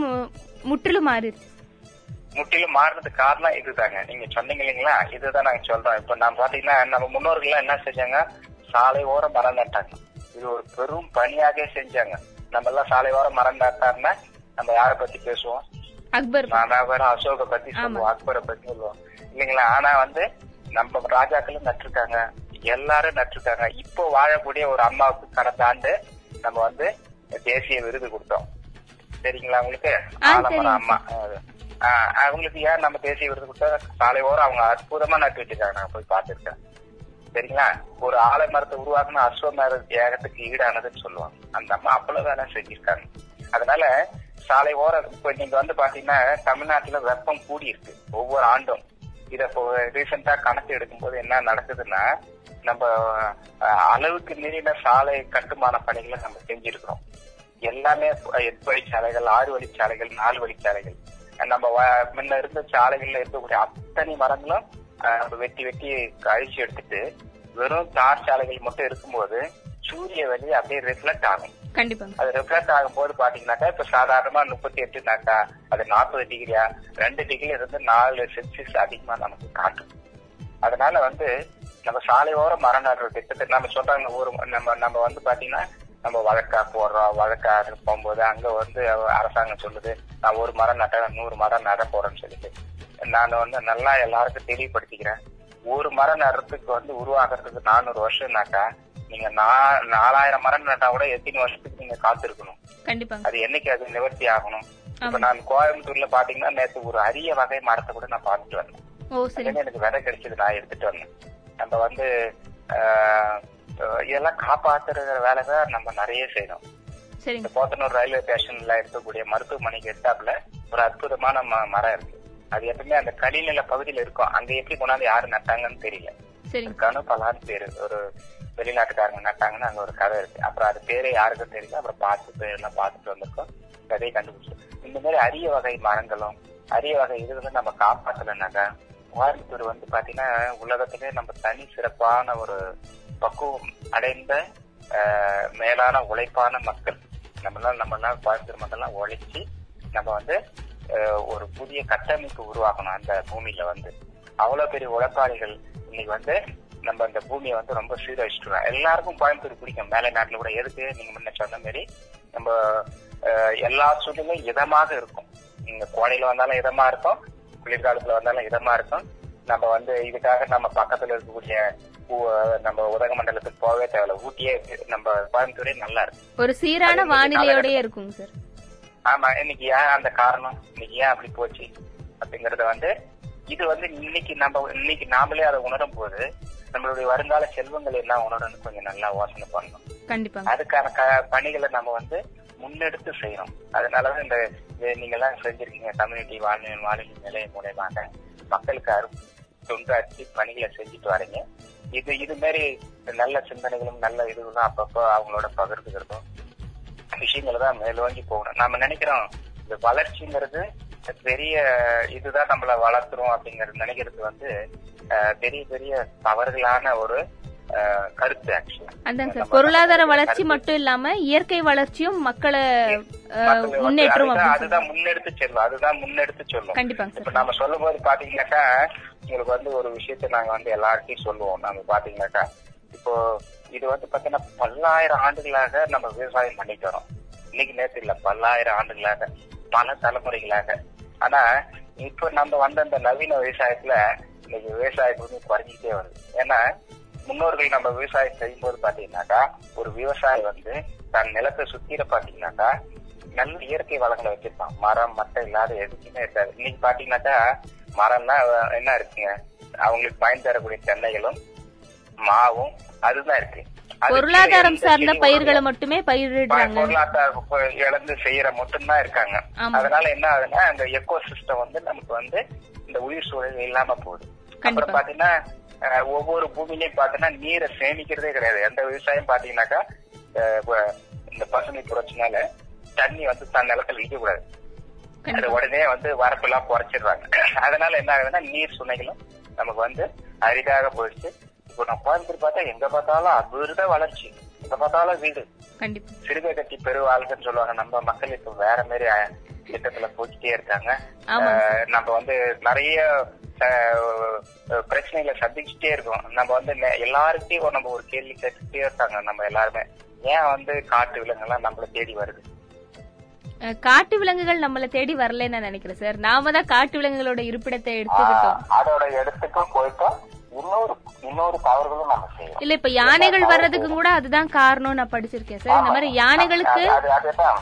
முற்றிலும் மாறிடுச்சு முற்றிலும் மாறினதுக்கு காரணம் இதுதாங்க. நீங்க சொன்னீங்க இல்லைங்களா? இதுதான் நாங்க சொல்றோம். இப்ப நான் பாத்தீங்கன்னா நம்ம முன்னோர்கள் எல்லாம் என்ன செஞ்சாங்க? சாலை ஓரம் மரம் நட்டாங்க இது ஒரு பெரும் பணியாகவே செஞ்சாங்க. நம்ம எல்லாம் சாலை ஓரம் மரம் நட்டாருன்னா நம்ம யாரை பத்தி பேசுவோம்? அக்பர். மாணவர் அசோக பத்தி சொல்லுவோம் அக்பரை பத்தி சொல்லுவோம். இல்லைங்களா? ஆனா வந்து நம்ம ராஜாக்களும் நட்டிருக்காங்க எல்லாரும் நட்டிருக்காங்க இப்போ வாழக்கூடிய ஒரு அம்மாவுக்கு கடந்த ஆண்டு நம்ம வந்து தேசிய விருது கொடுத்தோம். சரிங்களா உங்களுக்கு? ஆ, ஆலமரம் அம்மா. அவங்களுக்கு ஏன் நம்ம தேசிய விருது கொடுத்தா சாலை ஓரம் அவங்க அற்புதமா நட்டு வச்சிருக்காங்க நான் போய் பார்த்திருக்கேன். சரிங்களா? ஒரு ஆலமரத்தை உருவாக்குன அஸ்வமர தியாகத்துக்கு ஈடானதுன்னு சொல்லுவாங்க. அந்த அம்மா அவ்வளவு வேலை செஞ்சிருக்காங்க. அதனால சாலை ஓர இப்ப நீங்க வந்து பாத்தீங்கன்னா தமிழ்நாட்டுல வெப்பம் கூடி இருக்கு ஒவ்வொரு ஆண்டும். இத ரீசெண்டா கணக்கு எடுக்கும்போது என்ன நடக்குதுன்னா நம்ம அளவுக்கு மீறின சாலை கட்டுமான பணிகளை நம்ம செஞ்சிருக்கிறோம். எல்லாமே எட்டு வழிச்சாலைகள் ஆறு வழிச்சாலைகள் நாலு வழிச்சாலைகள் நம்ம வ- முன்ன இருந்த சாலைகள்ல இருக்கக்கூடிய அத்தனை மரங்களும் நம்ம வெட்டி வெட்டி அழிச்சு எடுத்துட்டு வெறும் தார் சாலைகள் மட்டும் இருக்கும்போது சூரிய வெளி அப்படியே ரிஃப்ளெக்ட் ஆகும். கண்டிப்பாங்க அது ரிஃப்ளெக்ட் ஆகும்போது பாத்தீங்கன்னாக்கா இப்ப சாதாரணமா முப்பத்தி எட்டுனாக்கா அது நாற்பது டிகிரியா ரெண்டு டிகிரி இருந்து நாலு செல்சியஸ் அதிகமா நமக்கு காட்டும். அதனால வந்து நம்ம சாலை ஓரம் மரம் நடுற திட்டத்தை நம்ம சொல்றாங்க ஒரு நம்ம நம்ம வந்து பாத்தீங்கன்னா நம்ம வழக்கா போடுறோம் வழக்கா போகும்போது அங்க வந்து அரசாங்கம் சொல்லுது நான் ஒரு மரம் நட்ட நூறு மரம் நட போறேன்னு சொல்லிட்டு. நான் வந்து நல்லா எல்லாருக்கும் தெளிவுபடுத்திக்கிறேன் ஒரு மரம் நடுறதுக்கு வந்து உருவாக்குறதுக்கு நானூறு வருஷம்னாக்கா நீங்க நாலாயிரம் மரம் நட்டா கூட எத்தனை வருஷத்துக்கு நீங்க காத்திருக்கணும்? அது என்னைக்கு அது நிவர்த்தி ஆகணும்? இப்ப நான் கோயம்புத்தூர்ல பாத்தீங்கன்னா நேத்து ஒரு அரிய வகை மரத்தை கூட நான் பார்த்துட்டு வந்தேன். எனக்கு விதை கிடைச்சது நான் எடுத்துட்டு வந்தேன். நம்ம வந்து இதெல்லாம் காப்பாத்துற வேலை தான் நம்ம நிறைய செய்யணும். இந்த போத்தனூர் ரயில்வே ஸ்டேஷன்ல இருக்கக்கூடிய மருத்துவமனைக்கு எட்டாப்புல ஒரு அற்புதமான மரம் இருக்கு. அது எப்பவுமே அந்த கலிநில பகுதியில இருக்கும். அங்க எப்படி கொண்டாந்து யாரு நட்டாங்கன்னு தெரியல. சரிங்க கனு பலான்னு பேரு. ஒரு வெளிநாட்டுக்காரங்க நட்டாங்கன்னு அங்க ஒரு கதை இருக்கு. அப்புறம் அது பேரே யாருக்கும் தெரியல. அப்புறம் பார்த்து பேரெல்லாம் பார்த்துட்டு வந்திருக்கோம். கதையை கண்டுபிடிச்சோம் இந்த மாதிரி அரிய வகை மரங்களும் அரிய வகை இதுகளும் நம்ம காப்பாத்தலைனாக்கா கோயம்புத்தூர் வந்து பாத்தீங்கன்னா உலகத்திலே நம்ம தனி சிறப்பான ஒரு பக்குவம் அடைந்த மேலான உழைப்பான மக்கள். நம்மளாம் நம்மளாம் கோயம்புத்தூர் மக்கள்லாம் உழைச்சி நம்ம வந்து ஒரு புதிய கட்டமைப்பு உருவாக்கணும் அந்த பூமியில வந்து. அவ்வளவு பெரிய உழைப்பாளிகள் இன்னைக்கு வந்து நம்ம இந்த பூமியை வந்து ரொம்ப சீரழிச்சிட்டுறோம் எல்லாருக்கும் கோயம்புத்தூர் பிடிக்கும். மேலை நாட்டுல கூட எதுக்கு நீங்க முன்ன சொன்ன மாதிரி நம்ம எல்லா சூழ்நிலையும் இதமாக இருக்கும். நீங்க கோடையில வந்தாலும் இதமா இருக்கும். குளிர்காலத்துல வந்தாலும் இதமா இருக்கும். நம்ம வந்து இதுக்காக நம்ம பக்கத்துல இருக்கக்கூடிய நம்ம உதகமண்டலத்துக்கு போகவே தேவையில்ல. ஊட்டியே நம்ம கோயம்புத்தூரே நல்லா இருக்கு. ஒரு சீரான வானிலையோடயே இருக்குங்க சார். ஆமா இன்னைக்கு ஏன் அந்த காரணம்? இன்னைக்கு ஏன் அப்படி போச்சு? அப்படிங்கறத வந்து இது வந்து இன்னைக்கு நம்ம இன்னைக்கு நாமளே அதை உணரும் போது நம்மளுடைய வருங்கால செல்வங்கள் என்ன உணரணும்னு கொஞ்சம் நல்லா யோசனை பண்ணணும். கண்டிப்பாங்க அதுக்கான பணிகளை நம்ம வந்து முன்னெடுத்து செய்யணும். அதனாலதான் இந்த நீங்க எல்லாம் செஞ்சிருக்கீங்க. கம்யூனிட்டி வாழ்நிலை வானிலை நிலையம் மூலயமாக மக்களுக்கு அரு தொண்டாற்றி பணிகளை செஞ்சுட்டு வரீங்க. இது இது மாதிரி நல்ல சிந்தனைகளும் நல்ல இதுகளும் அப்பப்போ அவங்களோட பகிர்ந்துக்கிறதும் விஷயங்களை தான் மேலோங்கி போகணும். நாம நினைக்கிறோம் இந்த வளர்ச்சிங்கிறது பெரிய இதுதான் நம்மள வளர்த்துறோம் அப்படிங்கறது நினைக்கிறது வந்து பெரிய பெரிய தவறுகளான ஒரு கருத்து ஆக்சுவலா அதாங்க சார். பொருளாதார வளர்ச்சி மட்டும் இல்லாம இயற்கை வளர்ச்சியும் மக்களை முன்னேற்றம் அதுதான் முன்னெடுத்து செல்லும். அதுதான் முன்னெடுத்து சொல்லும். கண்டிப்பாங்க இப்ப சார் நாம சொல்லும் போது பாத்தீங்கன்னாக்கா உங்களுக்கு வந்து ஒரு விஷயத்த நாங்க வந்து எல்லார்ட்டையும் சொல்லுவோம். நாம பாத்தீங்கன்னாக்கா இப்போ இது வந்து பாத்தீங்கன்னா பல்லாயிரம் ஆண்டுகளாக நம்ம விவசாயம் பண்ணிட்டு வரோம். இன்னைக்கு நேரத்தில் இல்ல பல்லாயிரம் ஆண்டுகளாக பல தலைமுறைகளாக. ஆனா இப்ப நம்ம வந்த இந்த நவீன விவசாயத்துல இன்னைக்கு விவசாய பூமி குறைஞ்சிட்டே வருது. ஏன்னா முன்னோர்கள் நம்ம விவசாயம் செய்யும் போது பாத்தீங்கன்னாக்கா ஒரு விவசாயி வந்து தன் நிலத்தை சுத்திர பாத்தீங்கன்னாக்கா நல்ல இயற்கை வளங்களை வச்சிருப்பான். மரம் மட்டை இல்லாத எதுக்குமே இருக்காது. இன்னைக்கு பாத்தீங்கன்னாக்கா மரம்னா என்ன இருக்குங்க? அவங்களுக்கு பயன் தரக்கூடிய தென்னைகளும் மாவும் அதுதான் இருக்கு. பொருளாதாரம் சார்ந்த பயிர்களை மட்டுமே பயிரிடுறாங்க. பொருளாதார ப- இழந்து செய்யற மட்டும்தான் இருக்காங்க. அதனால என்ன ஆகுதுன்னா அந்த எக்கோ சிஸ்டம் வந்து நமக்கு வந்து இந்த உயிர் சூழல் இல்லாம போகுது. அப்புறம் பாத்தீங்கன்னா ஒவ்வொரு பூமியிலையும் பாத்தீங்கன்னா நீரை சேமிக்கிறதே கிடையாது. எந்த விவசாயம் பாத்தீங்கன்னாக்கா இந்த பசுமை புரட்சினால தண்ணி வந்து தன் நிலத்துல நிக்க கூடாது அது உடனே வந்து வரப்பெல்லாம் குறைச்சிடுறாங்க. அதனால என்ன ஆகுதுன்னா நீர் சுனைகளும் நமக்கு வந்து அரிதாக போயிடுச்சு. இப்போ நான் கோயம்புத்தூர் பார்த்தா எங்க பார்த்தாலும் அபூர்வ வளர்ச்சி. எங்க பார்த்தாலும் வீடு. கண்டிப்பா. சிறுகை கட்டி பெருவாழ்வுன்னு சொல்லுவாங்க. நம்ம மக்கள் இப்ப வேற மாதிரி திட்டத்துல போச்சுட்டே இருக்காங்க. நம்ம வந்து நிறைய பிரச்சனைகளை சந்திச்சுட்டே இருக்கோம். நம்ம வந்து எல்லாருக்கிட்டையும் நம்ம ஒரு கேள்வி கேட்டுட்டே இருக்காங்க. நம்ம எல்லாருமே. ஏன் வந்து காட்டு விலங்குலாம் நம்மள தேடி வருது? காட்டு விலங்குகள் நம்மள தேடி வரலன்னு நான் நினைக்கிறேன் சார். நாம தான் காட்டு விலங்குகளோட இருப்பிடத்தை எடுத்துக்கிட்டோம். அதோட இடத்துக்கும் போயிட்டோம். இன்னொரு தவறுகளும் நம்ம செய்யறோம். இல்ல இப்ப யானைகள் வர்றதுக்கு கூட அதுதான் காரணம் நான் படிச்சிருக்கேன் சார். இந்த மாதிரி யானைகளுக்கு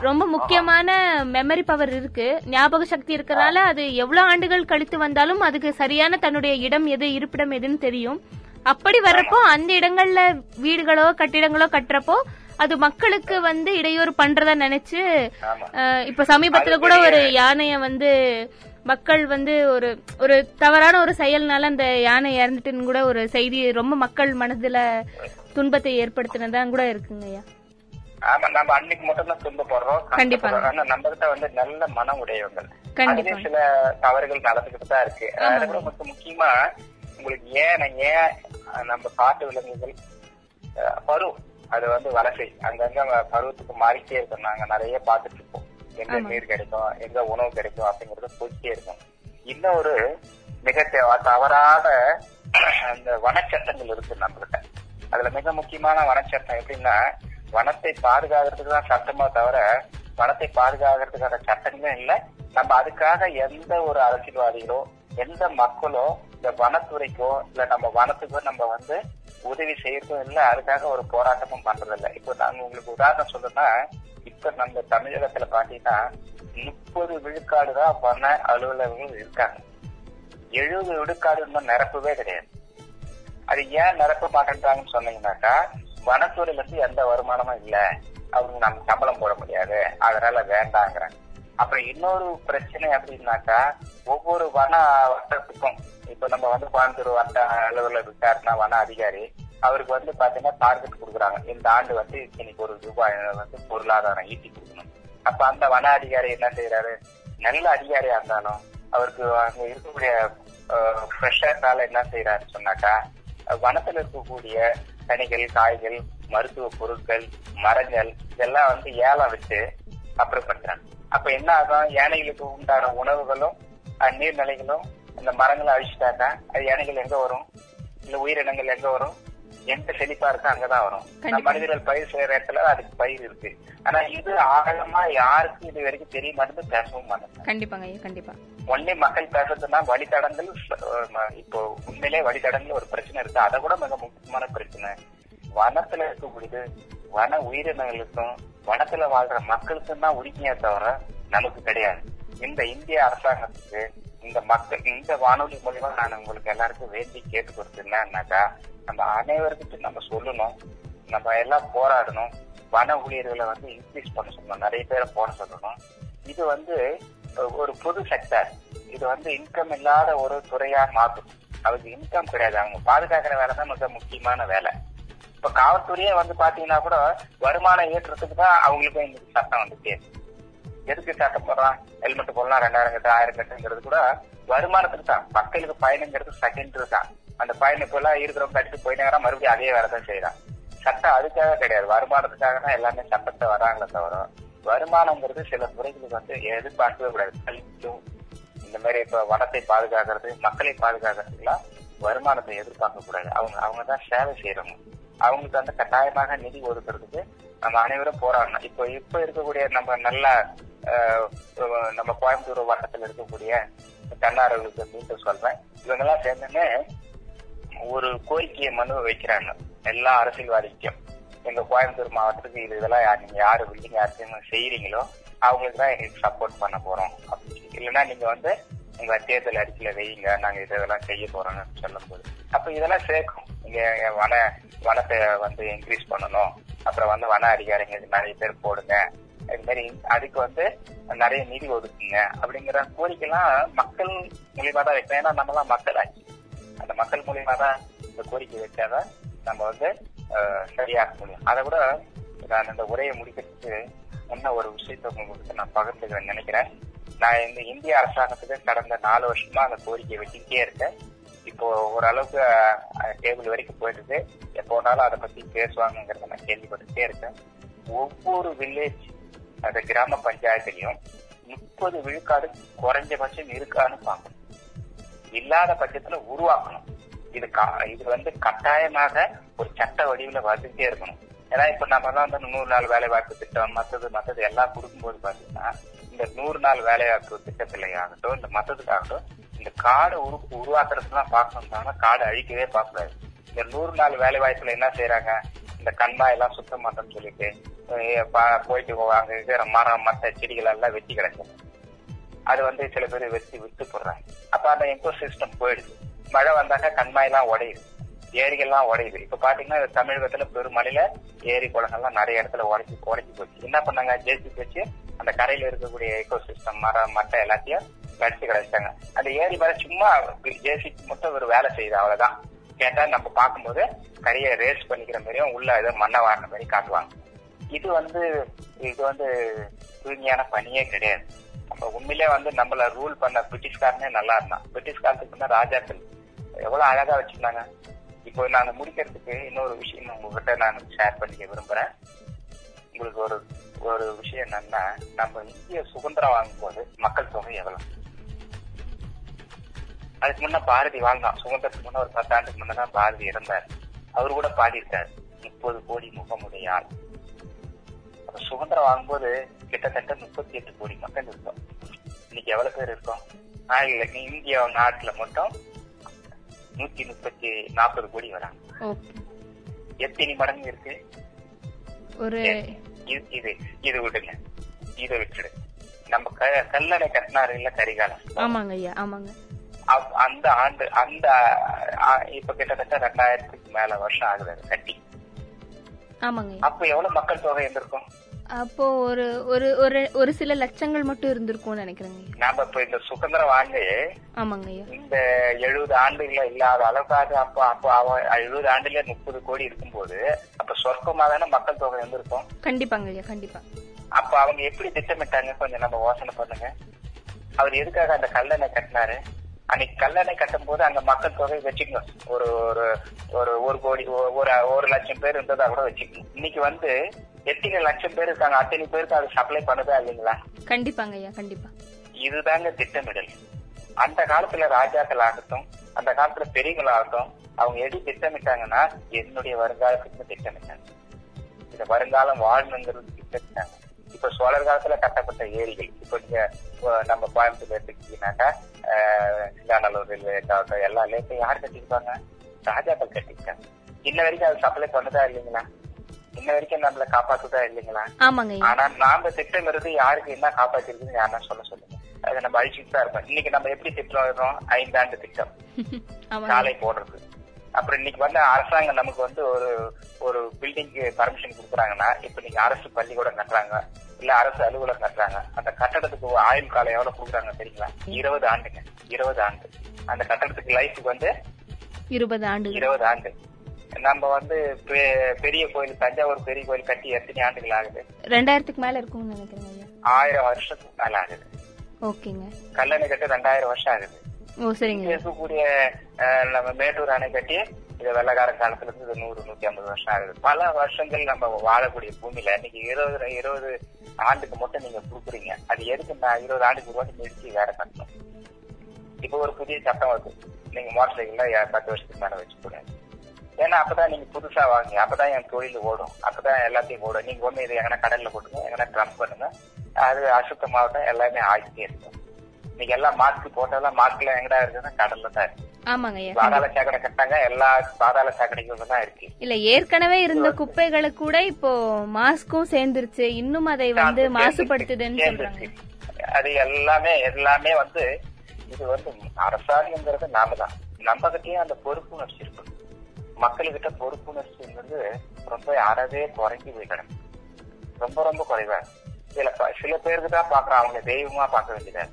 ரொம்ப முக்கியமான மெமரி பவர் இருக்கு. ஞாபக சக்தி இருக்கறனால அது எவ்வளவு ஆண்டுகள் கழித்து வந்தாலும் அதுக்கு சரியான தன்னுடைய இடம் எது இருப்பிடம் எதுன்னு தெரியும். அப்படி வர்றப்போ அந்த இடங்கள்ல வீடுகளோ கட்டிடங்களோ கட்டுறப்போ அது மக்களுக்கு வந்து இடையூறு பண்றதா நினைச்சு இப்ப சமீபத்துல கூட ஒரு யானைய வந்து மக்கள் வந்து ஒரு ஒரு தவறான ஒரு செயல்னால அந்த யானை இறந்துட்டுன்னு கூட ஒரு செய்தி ரொம்ப மக்கள் மனதுல துன்பத்தை ஏற்படுத்தினதா கூட இருக்குங்க ஐயா. ஆமா நம்ம அன்னைக்கு மட்டும் தான் துன்பப்படுறோம். கஷ்டப்படுறோம். ஆனா நம்ம கிட்ட வந்து நல்ல மனம் உடையவங்க கண்டிப்பா. சில தவறுகள் நடந்துகிட்டு தான் இருக்கு. அது கூட முக்கிய- முக்கியமா உங்களுக்கு ஏன் ஏன் நம்ம காட்டு விலங்குகள் பரு அது வந்து வலசை. அங்கங்க பருவத்துக்கு மாறிட்டே இருக்கோம் நாங்க நிறைய பார்த்துட்டு இருப்போம் எங்க நீர் கிடைக்கும் எங்க உணவு கிடைக்கும் அப்படிங்கறது போயிட்டே இருக்கும். இன்னொரு மிக தவறாத அந்த வனச்சட்டங்கள் இருக்கு நம்மகிட்ட. அதுல மிக முக்கியமான வனச்சட்டம் எப்படின்னா வனத்தை பாதுகாக்கிறதுக்கு தான் சட்டமா தவிர வனத்தை பாதுகாக்கிறதுக்கான சட்டங்களே இல்ல. நம்ம அதுக்காக எந்த ஒரு அரசியல்வாதிகளோ எந்த மக்களோ இந்த வனத்துறைக்கோ இல்ல நம்ம வனத்துக்கோ நம்ம வந்து உதவி செய்யறதும் இல்ல அதுக்காக ஒரு போராட்டமும் பண்றது இல்ல இப்போ நாங்க உங்களுக்கு உதாரணம் சொல்லணும்னா இப்ப நம்ம தமிழகத்துல பாத்தீங்கன்னா முப்பது விழுக்காடு தான் வன அலுவலர்கள் இருக்காங்க. எழுபது விழுக்காடு இன்னும் நிரப்பவே கிடையாது. அது ஏன் நிரப்ப மாட்டேன்றாங்கன்னு சொன்னீங்கன்னாக்கா வனத்துறையில இருந்து எந்த வருமானமும் இல்ல. அவங்க நம்ம சம்பளம் போட முடியாது. அதனால வேண்டாங்கிறாங்க. அப்புறம் இன்னொரு பிரச்சனை அப்படின்னாக்கா ஒவ்வொரு வன வட்டத்துக்கும் இப்ப நம்ம வந்து கோயம்புத்தூர் வட்ட அலுவலர் இருக்காருன்னா வன அதிகாரி அவருக்கு வந்து பாத்தீங்கன்னா டார்கெட் கொடுக்குறாங்க. இந்த ஆண்டு வந்து இன்னைக்கு ஒரு ரூபாய் வந்து பொருளாதாரம் ஈட்டி கொடுக்கணும். அப்ப அந்த வன அதிகாரி என்ன செய்யறாரு நல்ல அதிகாரியா இருந்தாலும் அவருக்கு அங்க இருக்கக்கூடிய ஃப்ரெஷர்னால என்ன செய்யறாரு சொன்னாக்கா வனத்துல இருக்கக்கூடிய கனிகள் காய்கள் மருத்துவ பொருட்கள் மரங்கள் இதெல்லாம் வந்து ஏலம் விட்டு அப்புறப்படுத்துறாங்க அப்ப என்ன ஆகும்? யானைகளுக்கு உண்டான உணவுகளும் நீர்நிலைகளும் இந்த மரங்களை அழிச்சிட்டாக்கா அது யானைகள் எங்க வரும்? இல்ல உயிரினங்கள் எங்க வரும்? எங்க செழிப்பா இருக்கோ அங்கதான் வரும். மனிதர்கள் பயிர் செய்யற இடத்துல அதுக்கு பயிர் இருக்கு. ஆனா இது ஆழமா யாருக்கும் இது வரைக்கும் தெரிய மாட்டேங்குது பேசவும் மாட்டேங்குது. கண்டிப்பாங்க கண்டிப்பா. ஒன்னே மக்கள் பேசுறதுன்னா வழித்தடங்கள் இப்போ உண்மையிலே வழித்தடங்கள் ஒரு பிரச்சனை இருக்கு. அதை கூட மிக முக்கியமான பிரச்சனை. வனத்துல இருக்கக்கூடியது வன உயிரினங்களுக்கும் வனத்துல வாழ்ற மக்களுக்கும் தான் உரிமையே தவிர நமக்கு கிடையாது. இந்த இந்திய அரசாங்கத்துக்கு இந்த மக்கள் இந்த வானொலி மூலியமா நான் உங்களுக்கு எல்லாருக்கும் வேண்டி கேட்டு என்னன்னாக்கா நம்ம அனைவருக்கும் நம்ம சொல்லணும். நம்ம எல்லாம் போராடணும். வன ஊழியர்களை வந்து இன்க்ரீஸ் பண்ண சொல்லணும் நிறைய பேரை போட சொல்லணும். இது வந்து ஒரு பொது செக்டர் இது வந்து இன்கம் இல்லாத ஒரு துறையா மாற்றும் அவருக்கு இன்கம் கிடையாது. அவங்க பாதுகாக்கிற வேலை தான் மிக முக்கியமான வேலை. இப்ப காவல்துறையே வந்து பாத்தீங்கன்னா கூட வருமானம் ஏற்றுறதுக்கு தான் அவங்களுக்கும் இன்னைக்கு சட்டம் வந்துட்டே இருக்கு. எதுக்கு சட்டம் போடுறான் ஹெல்மெட் போடலாம் ரெண்டாயிரம் கட்டு ஆயிரம் கட்டுங்கிறது கூட வருமானத்துக்கு தான். மக்களுக்கு பயனுங்கிறது செகண்ட் தான். அந்த பயணம் இப்ப எல்லாம் இருக்கிறவங்க கட்டிட்டு போயிட்டாங்கன்னா மறுபடியும் அதே வேலை தான் செய்யறான் சட்டம் அதுக்காக கிடையாது. வருமானத்துக்காக தான் எல்லாமே சட்டத்தை வராங்களே தவிர வருமானங்கிறது சில துறைகளுக்கு வந்து எதிர்பார்க்கவே கூடாது. கல்வியும் இந்த மாதிரி இப்ப வனத்தை பாதுகாக்கிறது மக்களை பாதுகாக்கிறதுலாம் வருமானத்தை எதிர்பார்க்க கூடாது. அவங்க அவங்க தான் சேவை செய்யறவங்க அவங்களுக்கு வந்து கட்டாயமாக நிதி ஒதுக்குறதுக்கு நம்ம அனைவரும் போராடணும். இப்போ இப்ப இருக்கக்கூடிய நம்ம நல்ல நம்ம கோயம்புத்தூர் வட்டத்தில் இருக்கக்கூடிய தன்னார்வலுக்கு மீண்டும் சொல்றேன். இவங்க எல்லாம் சேர்ந்துன்னு ஒரு கோரிக்கையை மனு வைக்கிறாங்க. எல்லா அரசியல்வாதிக்கும். எங்க கோயம்புத்தூர் மாவட்டத்துக்கு இது இதெல்லாம் நீங்க யாரு பில்டிங் யாருக்கும் செய்யறீங்களோ அவங்களுக்கு தான் எங்களுக்கு சப்போர்ட் பண்ண போறோம். அப்படின்னு இல்லைன்னா நீங்க வந்து உங்க தேர்தல் அறிக்கையில வைங்க நாங்க இதெல்லாம் செய்ய போறோம்னு சொல்லும் போது அப்ப இதெல்லாம் சேர்க்கும். இங்க வன வனத்தை வந்து இன்க்ரீஸ் பண்ணணும். அப்புறம் வந்து வன அதிகாரிங்க நிறைய பேர் போடுங்க. இது மாதிரி அதுக்கு வந்து நிறைய நிதி ஒதுக்குங்க. அப்படிங்கிற கோரிக்கைலாம் மக்கள் மூலியமா தான் வைக்கணும். ஏன்னா நம்மலாம் மக்கள் ஆச்சு அந்த மக்கள் மூலியமா தான் இந்த கோரிக்கை வச்சாதான் நம்ம வந்து சரியாக முடியும். அதை விட நான் இந்த உரையை முடிக்கிறதுக்கு முன்ன ஒரு விஷயத்தை உங்களுக்கு நான் பகிர்ந்துக்கிறேன் நினைக்கிறேன். நான் இந்த இந்திய அரசாங்கத்துக்கு கடந்த நாலு வருஷமா அந்த கோரிக்கையை வச்சுக்கிட்டே இருக்கேன். இப்போ ஓரளவுக்கு டேபிள் வரைக்கும் போயிடுது எப்போனாலும் அதை பத்தி பேசுவாங்கங்கிறத நான் கேள்விப்பட்டுட்டே இருக்கேன். ஒவ்வொரு வில்லேஜ் அந்த கிராம பஞ்சாயத்துலயும் முப்பது விழுக்காடு குறைஞ்சபட்சம் இருக்கான்னு பார்க்கணும் இல்லாத பட்சத்துல உருவாக்கணும். இது கா- இது வந்து கட்டாயமாக ஒரு சட்ட வடிவில் வந்துட்டே இருக்கணும். ஏன்னா இப்ப நம்ம தான் வந்து நூறு நாள் வேலை வாய்ப்பு திட்டம் மற்றது மற்றது எல்லாம் கொடுக்கும்போது பாத்தீங்கன்னா இந்த நூறு நாள் வேலை வாய்ப்பு திட்டத்திலேயாகட்டும் இந்த மற்றதுக்காகட்டும் இந்த காடை உரு உருவாக்குறதுலாம் பார்க்கணும்னா காடை அழிக்கவே பார்க்கக்கூடாது இந்த நூறு நாள் வேலை வாய்ப்புல என்ன செய்யறாங்க இந்த கண்மாய் எல்லாம் சுத்தம் மாட்டோம்னு சொல்லிட்டு போயிட்டு அங்க இருக்கிற மரம் மத்த செடிகள் எல்லாம் வெட்டி கிடக்கும் அது வந்து சில பேர் வெட்டி விட்டு போடுறாங்க. அப்ப அந்த எக்கோ சிஸ்டம் போயிடுது. மழை வந்தாக்க கண்மாயெல்லாம் உடையுது. ஏரிகள்லாம் உடையுது. இப்ப பாத்தீங்கன்னா தமிழகத்துல பெருமழையில ஏரி குளங்கள்லாம் நிறைய இடத்துல உடைச்சு உடைச்சு போச்சு. என்ன பண்ணாங்க? ஜேசி வச்சு அந்த கரையில இருக்கக்கூடிய எக்கோ சிஸ்டம் மரம் மட்டை எல்லாத்தையும் கடிச்சு கிடைச்சாங்க அந்த ஏரி மேல சும்மா ஜேசிக்கு மட்டும் ஒரு வேலை செய்யுது அவ்வளவுதான். கேட்டா நம்ம பார்க்கும்போது கரையை ரேஸ் பண்ணிக்கிற மாதிரியும் உள்ள ஏதோ மண்ணை வாரின மாதிரி காட்டுவாங்க. இது வந்து இது வந்து தூய்மையான பணியே கிடையாது. நம்ம உண்மையிலே வந்து நம்மள ரூல் பண்ண பிரிட்டிஷ்காரனே நல்லா இருந்தான். பிரிட்டிஷ் காலத்துக்கு முன்ன ராஜாக்கள் எவ்வளவு அழகா வச்சிருந்தாங்க. இப்போ நான் முடிக்கிறதுக்கு இன்னொரு விஷயம் உங்ககிட்ட நான் ஷேர் பண்ணிக்க விரும்புறேன். உங்களுக்கு ஒரு ஒரு விஷயம் என்னன்னா நம்ம இந்திய சுதந்திரம் வாங்கும்போது மக்கள் தொகை எவ்வளவு? அதுக்கு முன்ன பாரதி வாழ்ந்தான் சுதந்திரத்துக்கு முன்ன ஒரு பத்தாண்டுக்கு முன்ன தான் பாரதி இறந்தார். அவரு கூட பாடியிருக்காரு. முப்பது கோடி முகமுடைய ஆள் அப்ப சுதந்திரம் வாங்கும்போது கிட்டத்தட்ட முப்பத்தி எட்டு கோடி மக்கள் இருக்கோம் இன்னைக்கு எவ்வளவு பேர் இருக்கோம்? இல்ல இந்தியா நாட்டுல மட்டும் நூத்தி முப்பத்தி நாற்பது கோடி வராங்க. எத்தனை மடங்கு இருக்கு? ஒரு இது இது விடுங்க. இதை விட்டுடு. நம்ம க- கல்லணை கட்டினாரு இல்ல கரிகாலம் ஆமாங்க ஐயா ஆமாங்க. அந்த ஆண்டு அந்த இப்ப கிட்டத்தட்ட ரெண்டாயிரத்துக்கு மேல வருஷம் ஆகுது கட்டி. ஆமாங்க. அப்ப எவ்வளவு மக்கள் தொகை இருந்திருக்கும்? அப்போ ஒரு ஒரு ஒரு ஒரு சில லட்சங்கள் மட்டும் இருந்திருக்கும்னு நினைக்கிறேங்க. நாம இப்ப இந்த சுதந்திரம் வாங்கி ஆமாங்க இந்த எழுபது ஆண்டுகள இல்லாத அளவுக்காக அப்ப அப்ப அவன் எழுபது ஆண்டுல முப்பது கோடி இருக்கும்போது அப்ப சொர்க்கமா தானே மக்கள் தொகை இருந்திருக்கும் கண்டிப்பாங்க ஐயா கண்டிப்பா. அப்ப அவங்க எப்படி திட்டமிட்டாங்க? கொஞ்சம் நம்ம யோசனை பண்ணுங்க. அவர் எதுக்காக அந்த கல்லணை கட்டினாரு? அன்னைக்கு கல்லணை கட்டும் போது அங்க மக்கள் தொகை வச்சுக்கணும். ஒரு ஒரு ஒரு ஒரு கோடி ஒரு ஒரு லட்சம் பேர் இருந்ததா கூட வச்சுக்கணும். இன்னைக்கு வந்து எத்தனை லட்சம் பேர் இருக்காங்க அத்தனை பேருக்கு அது சப்ளை பண்ணுதா இல்லைங்களா? கண்டிப்பாங்க ஐயா கண்டிப்பா. இதுதாங்க திட்டமிடல். அந்த காலத்துல ராஜாக்கள் ஆகட்டும் அந்த காலத்துல பெரியவங்களாகட்டும் அவங்க எது திட்டமிட்டாங்கன்னா என்னுடைய வருங்காலத்துக்கு திட்டமிட்டாங்க. இந்த வருங்காலம் வாழணுங்கிறது திட்டமிட்டாங்க. இப்ப சோழர் காலத்துல கட்டப்பட்ட ஏரிகள். இப்ப நீங்க நம்ம கோயம்புத்தூர் எடுத்துக்கிட்டீங்கன்னாக்கா சிங்காநல்லூர் ரயில்வே ஆகட்டும் எல்லா லேட்டும் யார் கட்டிருப்பாங்க ராஜாக்கள் கட்டிருக்காங்க இன்ன வரைக்கும் அது சப்ளை பண்ணுதா இல்லைங்களா? இன்ன வரைக்கும் நம்மள காப்பாத்துதா இல்லைங்களா? ஆனா நாம திட்டமிறது யாருக்கு என்ன காப்பாத்திருக்குன்னு யாருன்னா சொல்ல சொல்லுங்க. அதை நம்ம அழிச்சுட்டு தான் இருப்போம் இன்னைக்கு நம்ம எப்படி திட்டம் ஐந்தாண்டு திட்டம். சாலை போடுறது. அப்புறம் இன்னைக்கு வந்து அரசாங்கம் நமக்கு வந்து ஒரு ஒரு பில்டிங்க்கு பர்மிஷன் கொடுக்குறாங்கன்னா இப்ப நீங்க அரசு பள்ளிக்கூடம் கட்டுறாங்க. இல்ல அரசு அலுவலகம் கட்டுறாங்க. அந்த கட்டடத்துக்கு ஆயுள் காலம் எவ்வளவு கொடுக்குறாங்க தெரியுங்களா? இருபது ஆண்டுங்க. இருபது ஆண்டு. அந்த கட்டடத்துக்கு லைஃபுக்கு வந்து இருபது ஆண்டுகள். இருபது ஆண்டு. நம்ம வந்து பெரிய கோயில் தஞ்சாவூர் பெரிய கோயில் கட்டி எத்தனை ஆண்டுகள் ஆகுது? ரெண்டாயிரத்துக்கு மேல இருக்கும்னு நினைக்கிறேங்க ஐயா. ஆயிரம் வருஷத்துக்கு மேல ஆகுது. ஓகேங்க. கல்லணை கட்டி ரெண்டாயிரம் வருஷம் ஆகுது. ஓ சரிங்க. இருக்கக்கூடிய நம்ம மேட்டூர் அணை கட்டி இது வெள்ளக்கார காலத்துல இருந்து இது நூறு நூத்தி ஐம்பது வருஷம் ஆகுது. பல வருஷங்கள் நம்ம வாழக்கூடிய பூமியில இன்னைக்கு இருபது இருபது ஆண்டுக்கு மட்டும் நீங்க கொடுக்குறீங்க. அது எதுக்கு நான் இருபது ஆண்டுக்கு மட்டும் நிறுத்தி வேற கட்டணும்? இப்ப ஒரு புதிய சட்டம் வருது. நீங்க மோட்டர் சைக்கிள்ல பத்து வருஷத்துக்கு மேல வச்சுக்கூடாது ஏன்னா அப்பதான் நீங்க புதுசா வாங்க அப்பதான் என் தொழில் ஓடும். அப்பதான் எல்லாத்தையும் ஓடும். நீங்க ஒண்ணு இது எங்கன்னா கடல்ல போட்டுங்க எங்கன்னா ட்ரம்ப் பண்ணுங்க. அது அசுத்தமாகட்டும் எல்லாமே ஆகிட்டே இருக்கும். நீங்க எல்லாம் மாஸ்க் போட்டதெல்லாம் மாஸ்க்ல எங்கடா இருக்குன்னா கடல்ல தான் இருக்கு. ஆமாங்க பாதாள சாக்கடை கட்டாங்க எல்லா பாதாள சாக்கடைகளும் தான் இருக்கு. இல்ல ஏற்கனவே இருந்த குப்பைகளை கூட இப்போ மாஸ்க்கும் சேர்ந்துருச்சு. இன்னும் அதை வந்து மாசுபடுத்துதுன்னு சொல்றாங்க. அது எல்லாமே எல்லாமே வந்து இது வந்து அரசாங்கங்கிறது நாம தான். நம்ம கிட்டயும் அந்த பொறுப்புணர்ச்சி இருக்கணும் மக்கள்கிட்ட பொறுப்புணர்ச்சிங்கிறது ரொம்ப அறவே குறைஞ்சு போய் கிடக்கு ரொம்ப ரொம்ப குறைவா. சில சில பேருக்கு தான் பாக்குறோம் அவங்க தெய்வமா பார்க்க வேண்டியதா.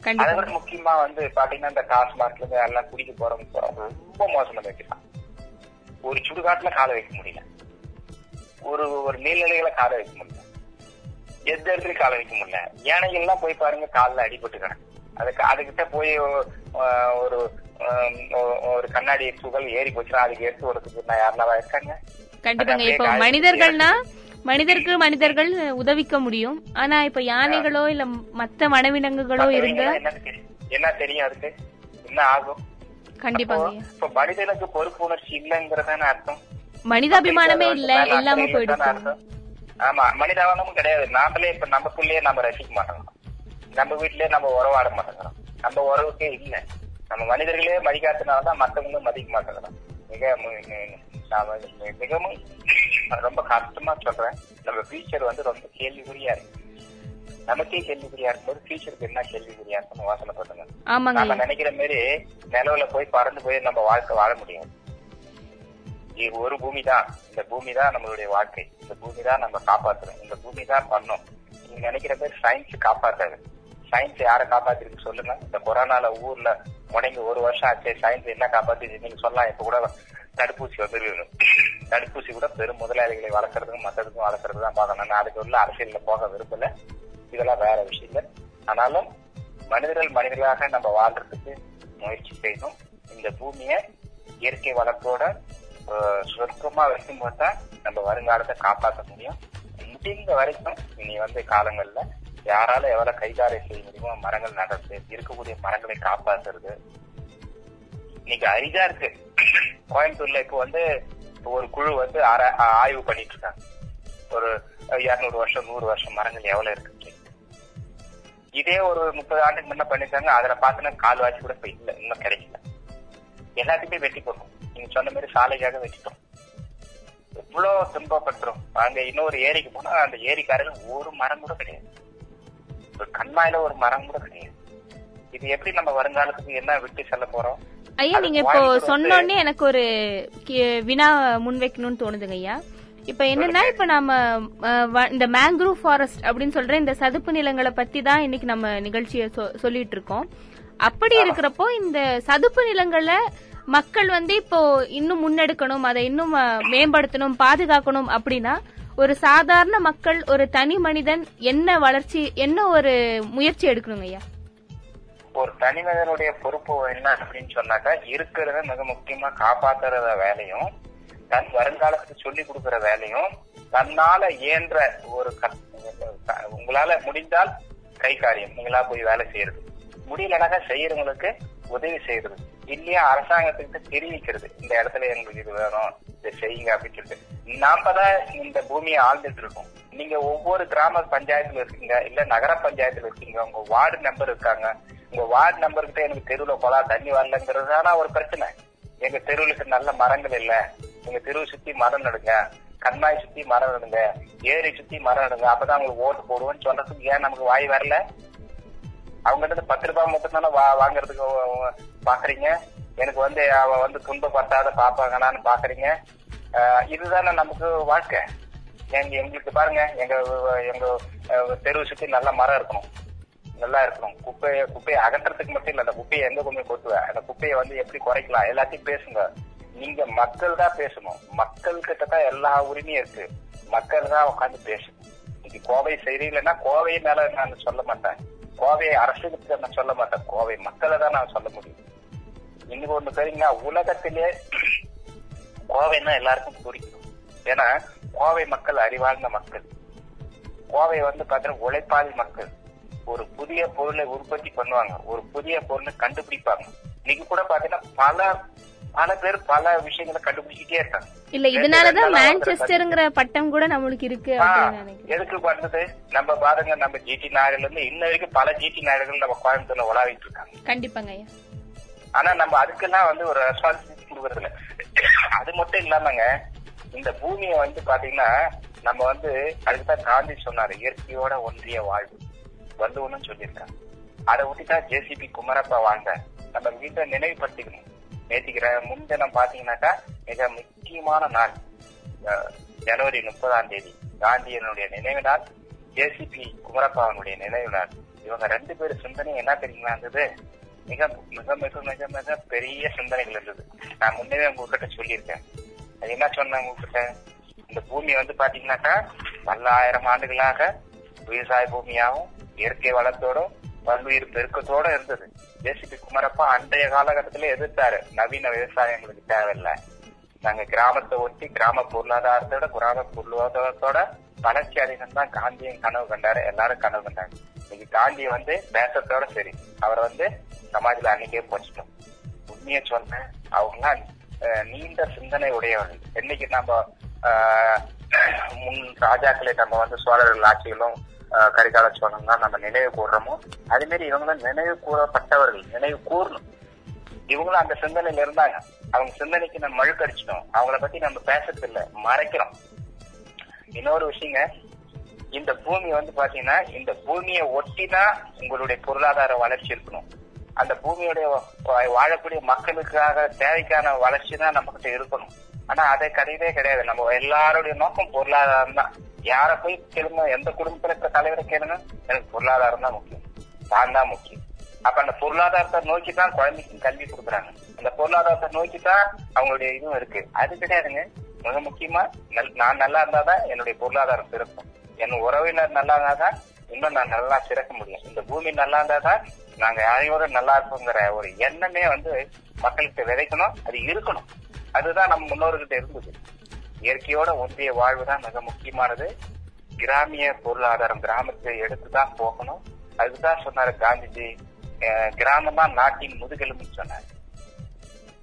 அதை விட முக்கியமா வந்து பாத்தீங்கன்னா இந்த டாஸ்மார்க்ல இருந்து எல்லாம் குடிக்க போறவங்க ரொம்ப மோசமா வைக்கிறான் ஒரு சுடுகாட்டுல காலை வைக்க முடியல. ஒரு ஒரு நீர்நிலைகளை காலை வைக்க முடியல. எந்த இடத்துலயும் காலை வைக்க முடியல. யானைகள் எல்லாம் போய் பாருங்க கால்ல அடிபட்டு கிடக்கு. அதுக்கு அதுகிட்ட போய் ஒரு ஒரு கண்ணாடி துகள் ஏறி போச்சுன்னா அதுக்கு எடுத்து கொடுத்துட்டு நான் யாருனாவா இருக்காங்க? கண்டிப்பாங்க. இப்போ மனிதர்கள்னா மனிதருக்கு மனிதர்கள் உதவிக்க முடியும். ஆனா இப்ப யானைகளோ இல்ல மத்த வனவிலங்குகளோ இருந்த என்ன தெரியும்? அதுக்கு? என்ன ஆகும்? கண்டிப்பாங்க. அப்போ, இப்ப மனிதனுக்கு பொறுப்புணர்ச்சி இல்லைங்கிறதான அர்த்தம். மனிதாபிமானமே இல்ல இல்லைன்னு போயிடுச்சு. ஆமா மனிதாபிமானமும் கிடையாது. நாமளே இப்ப நமக்குள்ளேயே நம்ம ரசிக்க மாட்டோம். நம்ம வீட்லயே நம்ம உறவாட மாட்டேங்கிறோம் நம்ம உறவுக்கே இல்ல. நம்ம மனிதர்களே மதிக்காதனாலதான் மத்தவங்களும் மதிக்க மாட்டேங்கிறோம் மிக நான் மிகவும் ரொம்ப கஷ்டமா சொல்றேன். நம்ம ஃபியூச்சர் வந்து ரொம்ப கேள்விக்குறியா இருக்கு. நமக்கே கேள்விக்குறியா இருக்கும்போது ஃபியூச்சருக்கு என்ன கேள்விக்குறியா இருக்குன்னு யோசனை பண்ணுங்க நம்ம. நினைக்கிற மாதிரி நிலவுல போய் பறந்து போய் நம்ம வாழ்க்கை வாழ முடியாது. இது ஒரு பூமி தான் இந்த பூமி தான் நம்மளுடைய வாழ்க்கை. இந்த பூமி தான் நம்ம காப்பாத்துறோம் இந்த பூமி தான் பண்ணோம் நீங்க நினைக்கிற பேர் சயின்ஸ் காப்பாத்தாது. சயின்ஸ் யாரை காப்பாத்திருக்கு சொல்லுங்க. இந்த கொரோனால ஊர்ல முடங்கி ஒரு வருஷம் ஆச்சு சயின்ஸ் என்ன காப்பாத்துச்சு நீங்க சொல்லலாம் இப்ப கூட தடுப்பூசி வந்துருக்கு தடுப்பூசி கூட பெரும் முதலாளிகளை வளர்க்கறதுக்கும் மற்றதுக்கும் வளர்க்கறது தான் பார்க்கணும் நான் அதுக்கு உள்ள அரசியல்ல போக விரும்பல. இதெல்லாம் வேற விஷயங்கள் ஆனாலும் மனிதர்கள் மனிதர்களாக நம்ம வாழ்றதுக்கு முயற்சி செய்யணும். இந்த பூமியை இயற்கை வளத்தோட அஹ், சொர்க்கமா வைக்கும்போது தான் நம்ம வருங்காலத்தை காப்பாற்ற முடியும். முடிந்த வரைக்கும் இனி வந்து காலங்கள்ல யாரால எவ்வளவு கைகாரை செய்ய முடியுமோ மரங்கள் நடந்து இருக்கக்கூடிய மரங்களை காப்பாத்துறது. இன்னைக்கு அரிதா இருக்கு. கோயம்புத்தூர்ல இப்போ வந்து ஒரு குழு வந்து ஆய்வு பண்ணிட்டு இருக்காங்க ஒரு இருநூறு வருஷம் நூறு வருஷம் மரங்கள் எவ்வளவு இருக்கு இதே ஒரு முப்பது ஆண்டுக்கு முன்ன பண்ணிருக்காங்க அதுல பாத்தீங்கன்னா கால்வாசி கூட இப்ப இல்ல. இன்னும் கிடைக்கல. எல்லாத்தையுமே வெட்டி போட்டோம். நீங்க சொன்ன மாதிரி சாலைக்காக வெட்டிட்டோம் எவ்வளவு துன்பப்பட்டுரும். அங்க இன்னொரு ஏரிக்கு போனா அந்த ஏரிக்காரர்கள் ஒரு மரம் கூட கிடையாது. ஒரு கண்மாயில ஒரு மரம் கூட கிடையாது. இது எப்படி நம்ம வருங்காலத்துக்கு என்ன விட்டு செல்ல போறோம்? ஐயா நீங்க இப்போ சொன்னோடனே எனக்கு ஒரு வினா முன்வைக்கணும்னு தோணுதுங்க ஐயா. இப்ப என்னன்னா இப்ப நம்ம வ- இந்த மேங்க்ரூவ் ஃபாரஸ்ட் அப்படின்னு சொல்ற இந்த சதுப்பு நிலங்களை பத்தி தான் இன்னைக்கு நம்ம நிகழ்ச்சியை சொல்லிட்டு இருக்கோம் அப்படி இருக்கிறப்போ இந்த சதுப்பு நிலங்களை மக்கள் வந்து இப்போ இன்னும் முன்னெடுக்கணும் அதை இன்னும் மேம்படுத்தணும் பாதுகாக்கணும் அப்படின்னா ஒரு சாதாரண மக்கள் ஒரு தனி மனிதன் என்ன வளர்ச்சி என்ன ஒரு முயற்சி எடுக்கணுங்க ஐயா? ஒரு தனிமனிதனுடைய பொறுப்பு என்ன அப்படின்னு சொன்னாக்கா இருக்கிறத மிக முக்கியமா காப்பாத்துறத வேலையும் தன் வருங்காலத்துக்கு சொல்லி கொடுக்கிற வேலையும் தன்னால இயன்ற ஒரு உங்களால முடிந்தால் கை காரியம் நீங்களா போய் வேலை செய்யறது. முடியலனாக்கா செய்யறவங்களுக்கு உதவி செய்யறது. இல்லையா அரசாங்கத்துக்கு தெரிவிக்கிறது. இந்த இடத்துல எங்களுக்கு இது வேணும் இதை செய்யுங்க அப்படின்னு சொல்லிட்டு. நாம தான் இந்த பூமியை ஆழ்ந்துட்டு இருக்கோம் நீங்க ஒவ்வொரு கிராம பஞ்சாயத்துல இருக்கீங்க இல்ல நகர பஞ்சாயத்துல இருக்கீங்க உங்க வார்டு நம்பர் இருக்காங்க. உங்க வார்டு நம்பர்கிட்ட எனக்கு தெருவுல கொலா தண்ணி வரலங்கிறதுதானா ஒரு பிரச்சனை. எங்க தெருவுக்கு நல்ல மரங்கள் இல்ல. எங்க தெருவை சுத்தி மரம் நடுங்க கண்மாய் சுத்தி மரம் நடுங்க ஏரி சுத்தி மரம் நடுங்க அப்பதான் உங்களுக்கு ஓட்டு போடுவோம்னு சொல்றதுக்கு ஏன் நமக்கு வாய் வரல? அவங்க கிட்ட இருந்து பத்து ரூபாய் மட்டும் தானே வா- வாங்குறதுக்கு பாக்குறீங்க. எனக்கு வந்து அவ வந்து துன்பப்படுத்தாத பாப்பாங்களான்னு பாக்குறீங்க. இதுதானே நமக்கு வாழ்க்கை. எங்க எங்களுக்கு பாருங்க எங்க எங்க தெரு சுத்தி நல்ல மரம் இருக்கணும். நல்லா இருக்கணும். குப்பையை குப்பையை அகற்றத்துக்கு மட்டும் இல்ல அந்த குப்பையை எங்க கொஞ்சம் கொட்டுவேன் அந்த குப்பையை வந்து எப்படி குறைக்கலாம்? எல்லாத்தையும் பேசுங்க. நீங்க மக்கள் தான் பேசணும். மக்கள் கிட்ட தான் எல்லா உரிமையும் இருக்கு. மக்கள் தான் உட்காந்து பேசணும். இன்னைக்கு கோவை சரியில்லைன்னா கோவை மேல நான் சொல்ல மாட்டேன். கோவை அரசுக்கு நான் சொல்ல மாட்டேன். கோவை மக்களை தான் நான் சொல்ல முடியும். இன்னைக்கு ஒண்ணு தெரியுங்களா உலகத்திலே கோவைன்னா எல்லாருக்கும் பிடிக்கும். ஏன்னா கோவை மக்கள் அறிவார்ந்த மக்கள். கோவை வந்து பாத்தீங்கன்னா உழைப்பாளி மக்கள். ஒரு புதிய பொருளை உற்பத்தி பண்ணுவாங்க. ஒரு புதிய பொருளை கண்டுபிடிப்பாங்க. இன்னைக்கு கூட பாத்தீங்கன்னா பல பல பேர் பல விஷயங்களை கண்டுபிடிச்சிட்டே இருக்காங்க. இல்ல இதனாலதான் மான்செஸ்டர்ங்கிற பட்டம் கூட நம்மளுக்கு இருக்கு எதுக்கு வந்தது? நம்ம பாருங்க நம்ம ஜிடி நாடுல இருந்து இன்ன வரைக்கும் பல ஜிடி நாடுகள் நம்ம கோயம்புத்தூர்ல உலாவிட்டு இருக்காங்க. கண்டிப்பாங்க ஆனா நம்ம அதுக்கெல்லாம் வந்து ஒரு ரெஸ்பான்சிபிலிட்டி கொடுக்கறது அது மட்டும் இல்லாமங்க இந்த பூமியை வந்து பாத்தீங்கன்னா நம்ம வந்து அதுக்குதான் காந்தி சொன்னாரு இயற்கையோட ஒன்றிய வாழ்வு. வள்ளுவனும் சொல்லியிருக்காங்க அதை விட்டுட்டா ஜேசிபி குமரப்பா வாழ்ந்த நம்ம வீட்டை நினைவுபடுத்திக்கணும். நேற்றுக்கிற முன்தினம் பாத்தீங்கன்னாக்கா மிக முக்கியமான நாள். ஜனவரி முப்பதாம் தேதி. காந்தியனுடைய நினைவு நாள் ஜேசிபி குமரப்பாவனுடைய நினைவு நாள். இவங்க ரெண்டு பேரும் சிந்தனை என்ன தெரியுங்களா இருந்தது மிக மிக மிக மிக மிக பெரிய சிந்தனைகள் இருந்தது. நான் முன்னே உங்ககிட்ட சொல்லியிருக்கேன். அது என்ன சொன்னேன் உங்ககிட்ட? இந்த பூமி வந்து பாத்தீங்கன்னாக்கா பல்லாயிரம் ஆண்டுகளாக விவசாய பூமியாகவும் இயற்கை வளத்தோடும் பல்லுயிர் பெருக்கத்தோட இருந்தது. ஜேசிபி குமரப்பா அன்றைய காலகட்டத்திலே எதிர்த்தாரு. நவீன விவசாயம் எங்களுக்கு தேவையில்லை. நாங்க கிராமத்தை ஒட்டி கிராம பொருளாதாரத்தோட கிராம பொருளாதாரத்தோட வளர்ச்சி அடையணும் தான் காந்தியும் கனவு கண்டாரு. எல்லாரும் கனவு கண்டாங்க. இன்னைக்கு காந்தி வந்து தேசத்தோட சரி. அவர் வந்து சமாஜ்ல அன்னைக்கே போச்சிட்டோம். உண்மையை சொன்னேன் அவங்க அஹ், நீண்ட சிந்தனை உடையவர்கள். என்னைக்கு நம்ம முன் ராஜாக்களை நம்ம வந்து சோழர்கள் ஆட்சிகளும் கரிகால கரிகால தான் நம்ம நினைவு கூறுறோமோ அதே மாதிரி இவங்களும் நினைவு கூறப்பட்டவர்கள். நினைவு கூறணும். இவங்களும் அந்த சிந்தனையில இருந்தாங்க. அவங்க சிந்தனைக்கு நம்ம மழுக்கடிச்சிட்டோம். அவங்கள பத்தி நம்ம பேசுறது மறைக்கிறோம். இன்னொரு விஷயங்க இந்த பூமி வந்து பாத்தீங்கன்னா இந்த பூமியை ஒட்டிதான் உங்களுடைய பொருளாதார வளர்ச்சி இருக்கணும். அந்த பூமியுடைய வா- வாழக்கூடிய மக்களுக்காக தேவைக்கான வளர்ச்சி தான் நம்ம கிட்ட இருக்கணும். ஆனா அதை கிடையவே கிடையாது. நம்ம எல்லாருடைய நோக்கம் பொருளாதாரம் தான். யார போய் கேளுங்க எந்த குடும்பத்துல இருக்க தலைவரை கேளுங்க. எனக்கு பொருளாதாரம் தான் முக்கியம். தான் தான் முக்கியம். அப்ப அந்த பொருளாதாரத்தை நோக்கி தான் குழந்தைக்கு கல்வி கொடுக்குறாங்க. அந்த பொருளாதாரத்தை நோக்கி தான் அவங்களுடைய இதுவும் இருக்கு. அது கிடையாதுங்க. மிக முக்கியமா நல்- நான் நல்லா இருந்தாதான் என்னுடைய பொருளாதாரம் சிறக்கும். என் உறவினர் நல்லா இருந்தாதான் இன்னும் நான் நல்லா சிறக்க முடியும். இந்த பூமி நல்லா இருந்தாதான் நாங்க யாரையோட நல்லா இருப்போங்கிற ஒரு எண்ணமே வந்து மக்களுக்கு விதைக்கணும் அது இருக்கணும். அதுதான் நம்ம முன்னோர்கிட்ட இருந்தது. இயற்கையோட ஒன்றிய வாழ்வு தான் மிக முக்கியமானது. கிராமிய பொருளாதாரம் கிராமத்தை எடுத்துதான் போகணும். அதுதான் சொன்னாரு காந்திஜி. அஹ், கிராமம் தான் நாட்டின் முதுகெலும்புன்னு சொன்னாரு.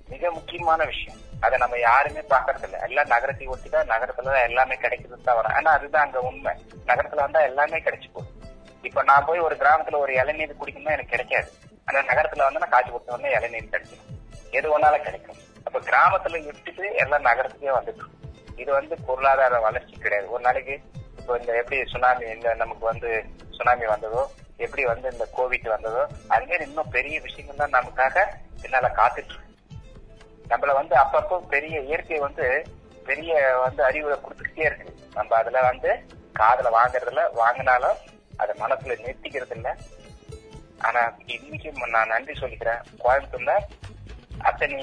மிக முக்கியமான விஷயம். அதை நம்ம யாருமே பாக்குறது இல்ல எல்லாம் நகரத்தை ஒட்டிதான் நகரத்துல தான் எல்லாமே கிடைக்கிறது தான் வரோம் ஆனா அதுதான் அங்க உண்மை. நகரத்துல வந்தா எல்லாமே கிடைச்சு போகுது இப்ப நான் போய் ஒரு கிராமத்துல ஒரு இளநீர் குடிக்கணும்னா எனக்கு கிடைக்காது. ஆனா நகரத்துல வந்து நான் காய்ச்சி கொடுத்த உடனே இளநீர் கிடைக்கும். எது வேணாலும் கிடைக்கும். அப்ப கிராமத்துல விட்டுட்டு எல்லாம் நகரத்துக்கே வந்துட்டு இது வந்து பொருளாதார வளர்ச்சி கிடையாது. ஒரு நாளைக்கு இப்போ இந்த எப்படி சுனாமி இந்த நமக்கு வந்து சுனாமி வந்ததோ எப்படி வந்து இந்த கோவிட் வந்ததோ அது மாதிரி இன்னும் பெரிய விஷயங்கள் தான் நமக்காக என்னால காத்துட்டு இருக்கு. நம்மள வந்து அப்பப்போ பெரிய இயற்கை வந்து பெரிய வந்து அறிவுரை கொடுத்துக்கிட்டே இருக்கு. நம்ம அதுல வந்து காதுல வாங்குறதுல வாங்கினாலும் அதை மனசுல நிறுத்திக்கிறது இல்ல ஆனா இன்னைக்கு நான் நன்றி சொல்லிக்கிறேன். கோயம்புத்தூர்ல அத்தனை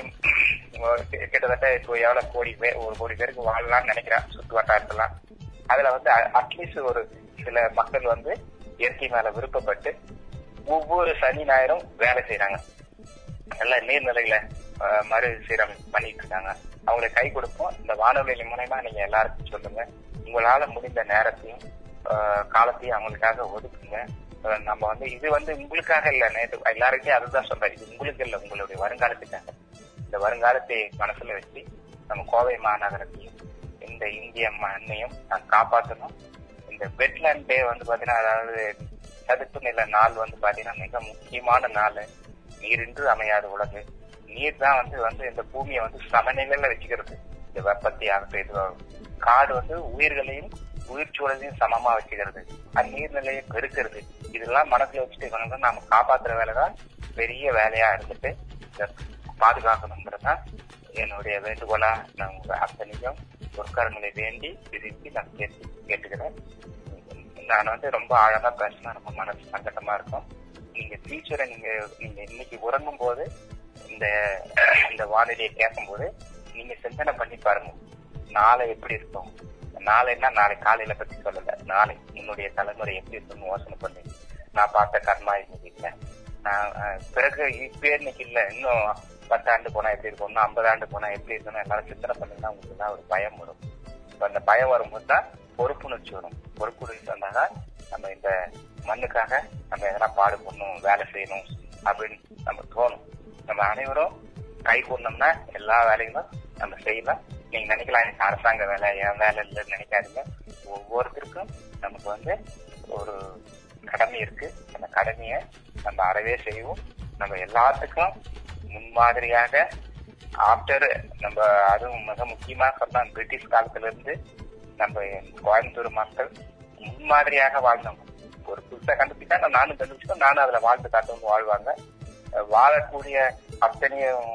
கிட்டத்தட்ட இப்போ எவ்வளவு கோடி பேர் ஒரு கோடி பேருக்கு வாழலாம்னு நினைக்கிறேன் சுத்து வட்டாரத்துலாம் அதுல வந்து அட்லீஸ்ட் ஒரு சில மக்கள் வந்து இயற்கை மேல விருப்பப்பட்டு ஒவ்வொரு சனி ஞாயிறும் வேலை செய்யறாங்க நல்ல நீர்நிலைகளை மறு சீரமைப்பு பண்ணிட்டு இருக்காங்க அவங்களுக்கு கை கொடுப்போம். இந்த வானொலி மூலயமா நீங்க எல்லாருக்கும் சொல்லுங்க. உங்களால முடிந்த நேரத்தையும் காலத்தையும் அவங்களுக்காக ஒதுக்குங்க. நம்ம வந்து இது வந்து உங்களுக்காக இல்ல நேற்று எல்லாருக்கும் அதுதான் சொல்றேன். இது உங்களுக்கு இல்ல உங்களுடைய வருங்காலத்துக்காக. இந்த வருங்காலத்தை மனசுல வச்சு நம்ம கோவை மாநகரத்தையும் இந்த இந்திய மண்ணையும் நான் காப்பாற்றணும். இந்த வெட்லேண்ட் டே வந்து பாத்தீங்கன்னா அதாவது சதுப்பு நில நாள் வந்து பாத்தீங்கன்னா மிக முக்கியமான நாள். நீரின்று அமையாத உலகு. நீர் தான் வந்து வந்து இந்த பூமியை வந்து சமநிலையில வச்சுக்கிறது. இந்த வெப்பத்தை ஆகட்டும் காடு வந்து உயிர்களையும் உயிர் சூழலையும் சமமா வச்சுக்கிறது. அது நீர்நிலையை பெருக்கிறது. இதெல்லாம் மனசுல வச்சுட்டு வந்து நாம காப்பாத்துற வேலைதான் பெரிய வேலையா இருந்துட்டு இதை பாதுகாக்கணுங்கிறதான் என்னுடைய வேண்டுகோளா நான் உங்க அத்தனையும் பொற்காரங்களை வேண்டி விரும்பி நான் கேட்டு கேட்டுக்கிறேன். நான் வந்து ரொம்ப ஆழமா பேசினா ரொம்ப மனசு சங்கடமா இருக்கும். நீங்க ஃபியூச்சரை நீங்க நீங்க இன்னைக்கு உறங்கும் போது இந்த இந்த வானிலையை கேட்கும்போது நீங்க சிந்தனை பண்ணி பாருங்க. நாளை எப்படி இருக்கும்? நாளைன்னா நாளை காலையில பத்தி சொல்லல. நாளை என்னுடைய தலைமுறை எப்படி இருக்கும்னு யோசனை பண்ணி நான் பார்த்த கர்மா இன்னைக்கு இல்ல. நான் பிறகு இப்ப இன்னைக்கு இல்ல. இன்னும் பத்தாண்டு போனா எப்படி இருக்கும்? ஐம்பது ஆண்டு போனா எப்படி இருக்கும்னு எல்லாரும் சிந்தனை பண்ணீங்கன்னா உங்களுக்கு தான் ஒரு பயம் வரும். இப்ப அந்த பயம் வரும்போது தான் பொறுப்புணர்ச்சி வரும். பொறுப்புணர்ச்சி வந்தாதான் நம்ம இந்த மண்ணுக்காக நம்ம எதனா பாடுபடணும் வேலை செய்யணும் அப்படின்னு நம்ம தோணும். நம்ம அனைவரும் கை கூடணும்னா எல்லா வேலைகளும் நம்ம செய்யலாம். நீங்க நினைக்கலாம் எனக்கு அரசாங்க வேலை என் வேலை இல்லைன்னு நினைக்காதீங்க. ஒவ்வொருத்தருக்கும் நமக்கு வந்து ஒரு கடமை இருக்கு. அந்த கடமையை நம்ம அறவே செய்வோம். நம்ம எல்லாத்துக்கும் முன்மாதிரியாக ஆஃப்டர் நம்ம அதுவும் மிக முக்கியமாக சொல்லலாம் பிரிட்டிஷ் காலத்துல இருந்து நம்ம கோயம்புத்தூர் மக்கள் முன்மாதிரியாக வாழ்ந்தவங்க. ஒரு புதுசாக கண்டுபிடிச்சா நானும் கண்டுபிடிச்சோம் நானும் அதுல வாழ்ந்து காட்டவங்க வாழ்வாங்க. வாழக்கூடிய அத்தனையும்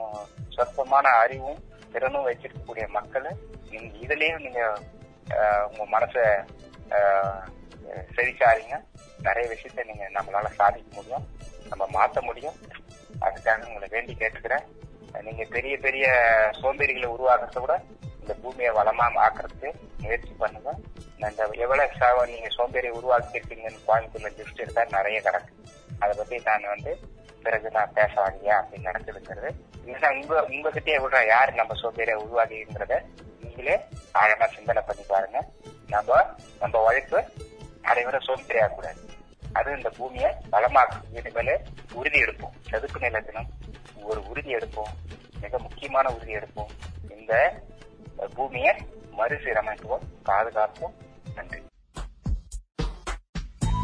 சொற்பமான அறிவும் திறனும் வச்சிருக்கக்கூடிய மக்களை இதுலயும் நீங்க உங்க மனச செழிச்சாரிங்க நிறைய விஷயத்த நீங்க நம்மளால சாதிக்க முடியும். நம்ம மாத்த முடியும். அதுக்காக உங்களை வேண்டி கேட்டுக்கிறேன். நீங்க பெரிய பெரிய சோம்பேறிகளை உருவாக்குறத விட இந்த பூமியை வளமா ஆக்குறதுக்கு முயற்சி பண்ணுங்க. இந்த எவ்வளவு நீங்க சோம்பேறி உருவாக்கி இருக்கீங்கன்னு கோயம்புத்தூர்ல லிஸ்ட் இருந்தா நிறைய கிடக்கு. அதை பத்தி நான் வந்து பிறகு நான் பேச வாங்கியா அப்படின்னு நடக்குதுங்கிறது இல்லைன்னா உங்க உங்ககிட்டயே விடுற யாரு நம்ம சோம்பேறிய உருவாகிங்கிறத நீங்களே ஆழமா சிந்தனை பண்ணி பாருங்க. நம்ம நம்ம உழைப்பு அனைவரும் சோம்பேறியாக கூடாது. அது இந்த பூமியை வளமாக்கும் இனிமேல் உறுதி எடுப்போம். சதுப்பு நில தினம். ஒரு உறுதி எடுப்போம். மிக முக்கியமான உறுதி எடுப்போம். இந்த பூமியை மறுசீரமைப்போம். பாதுகாப்போம். நன்றி.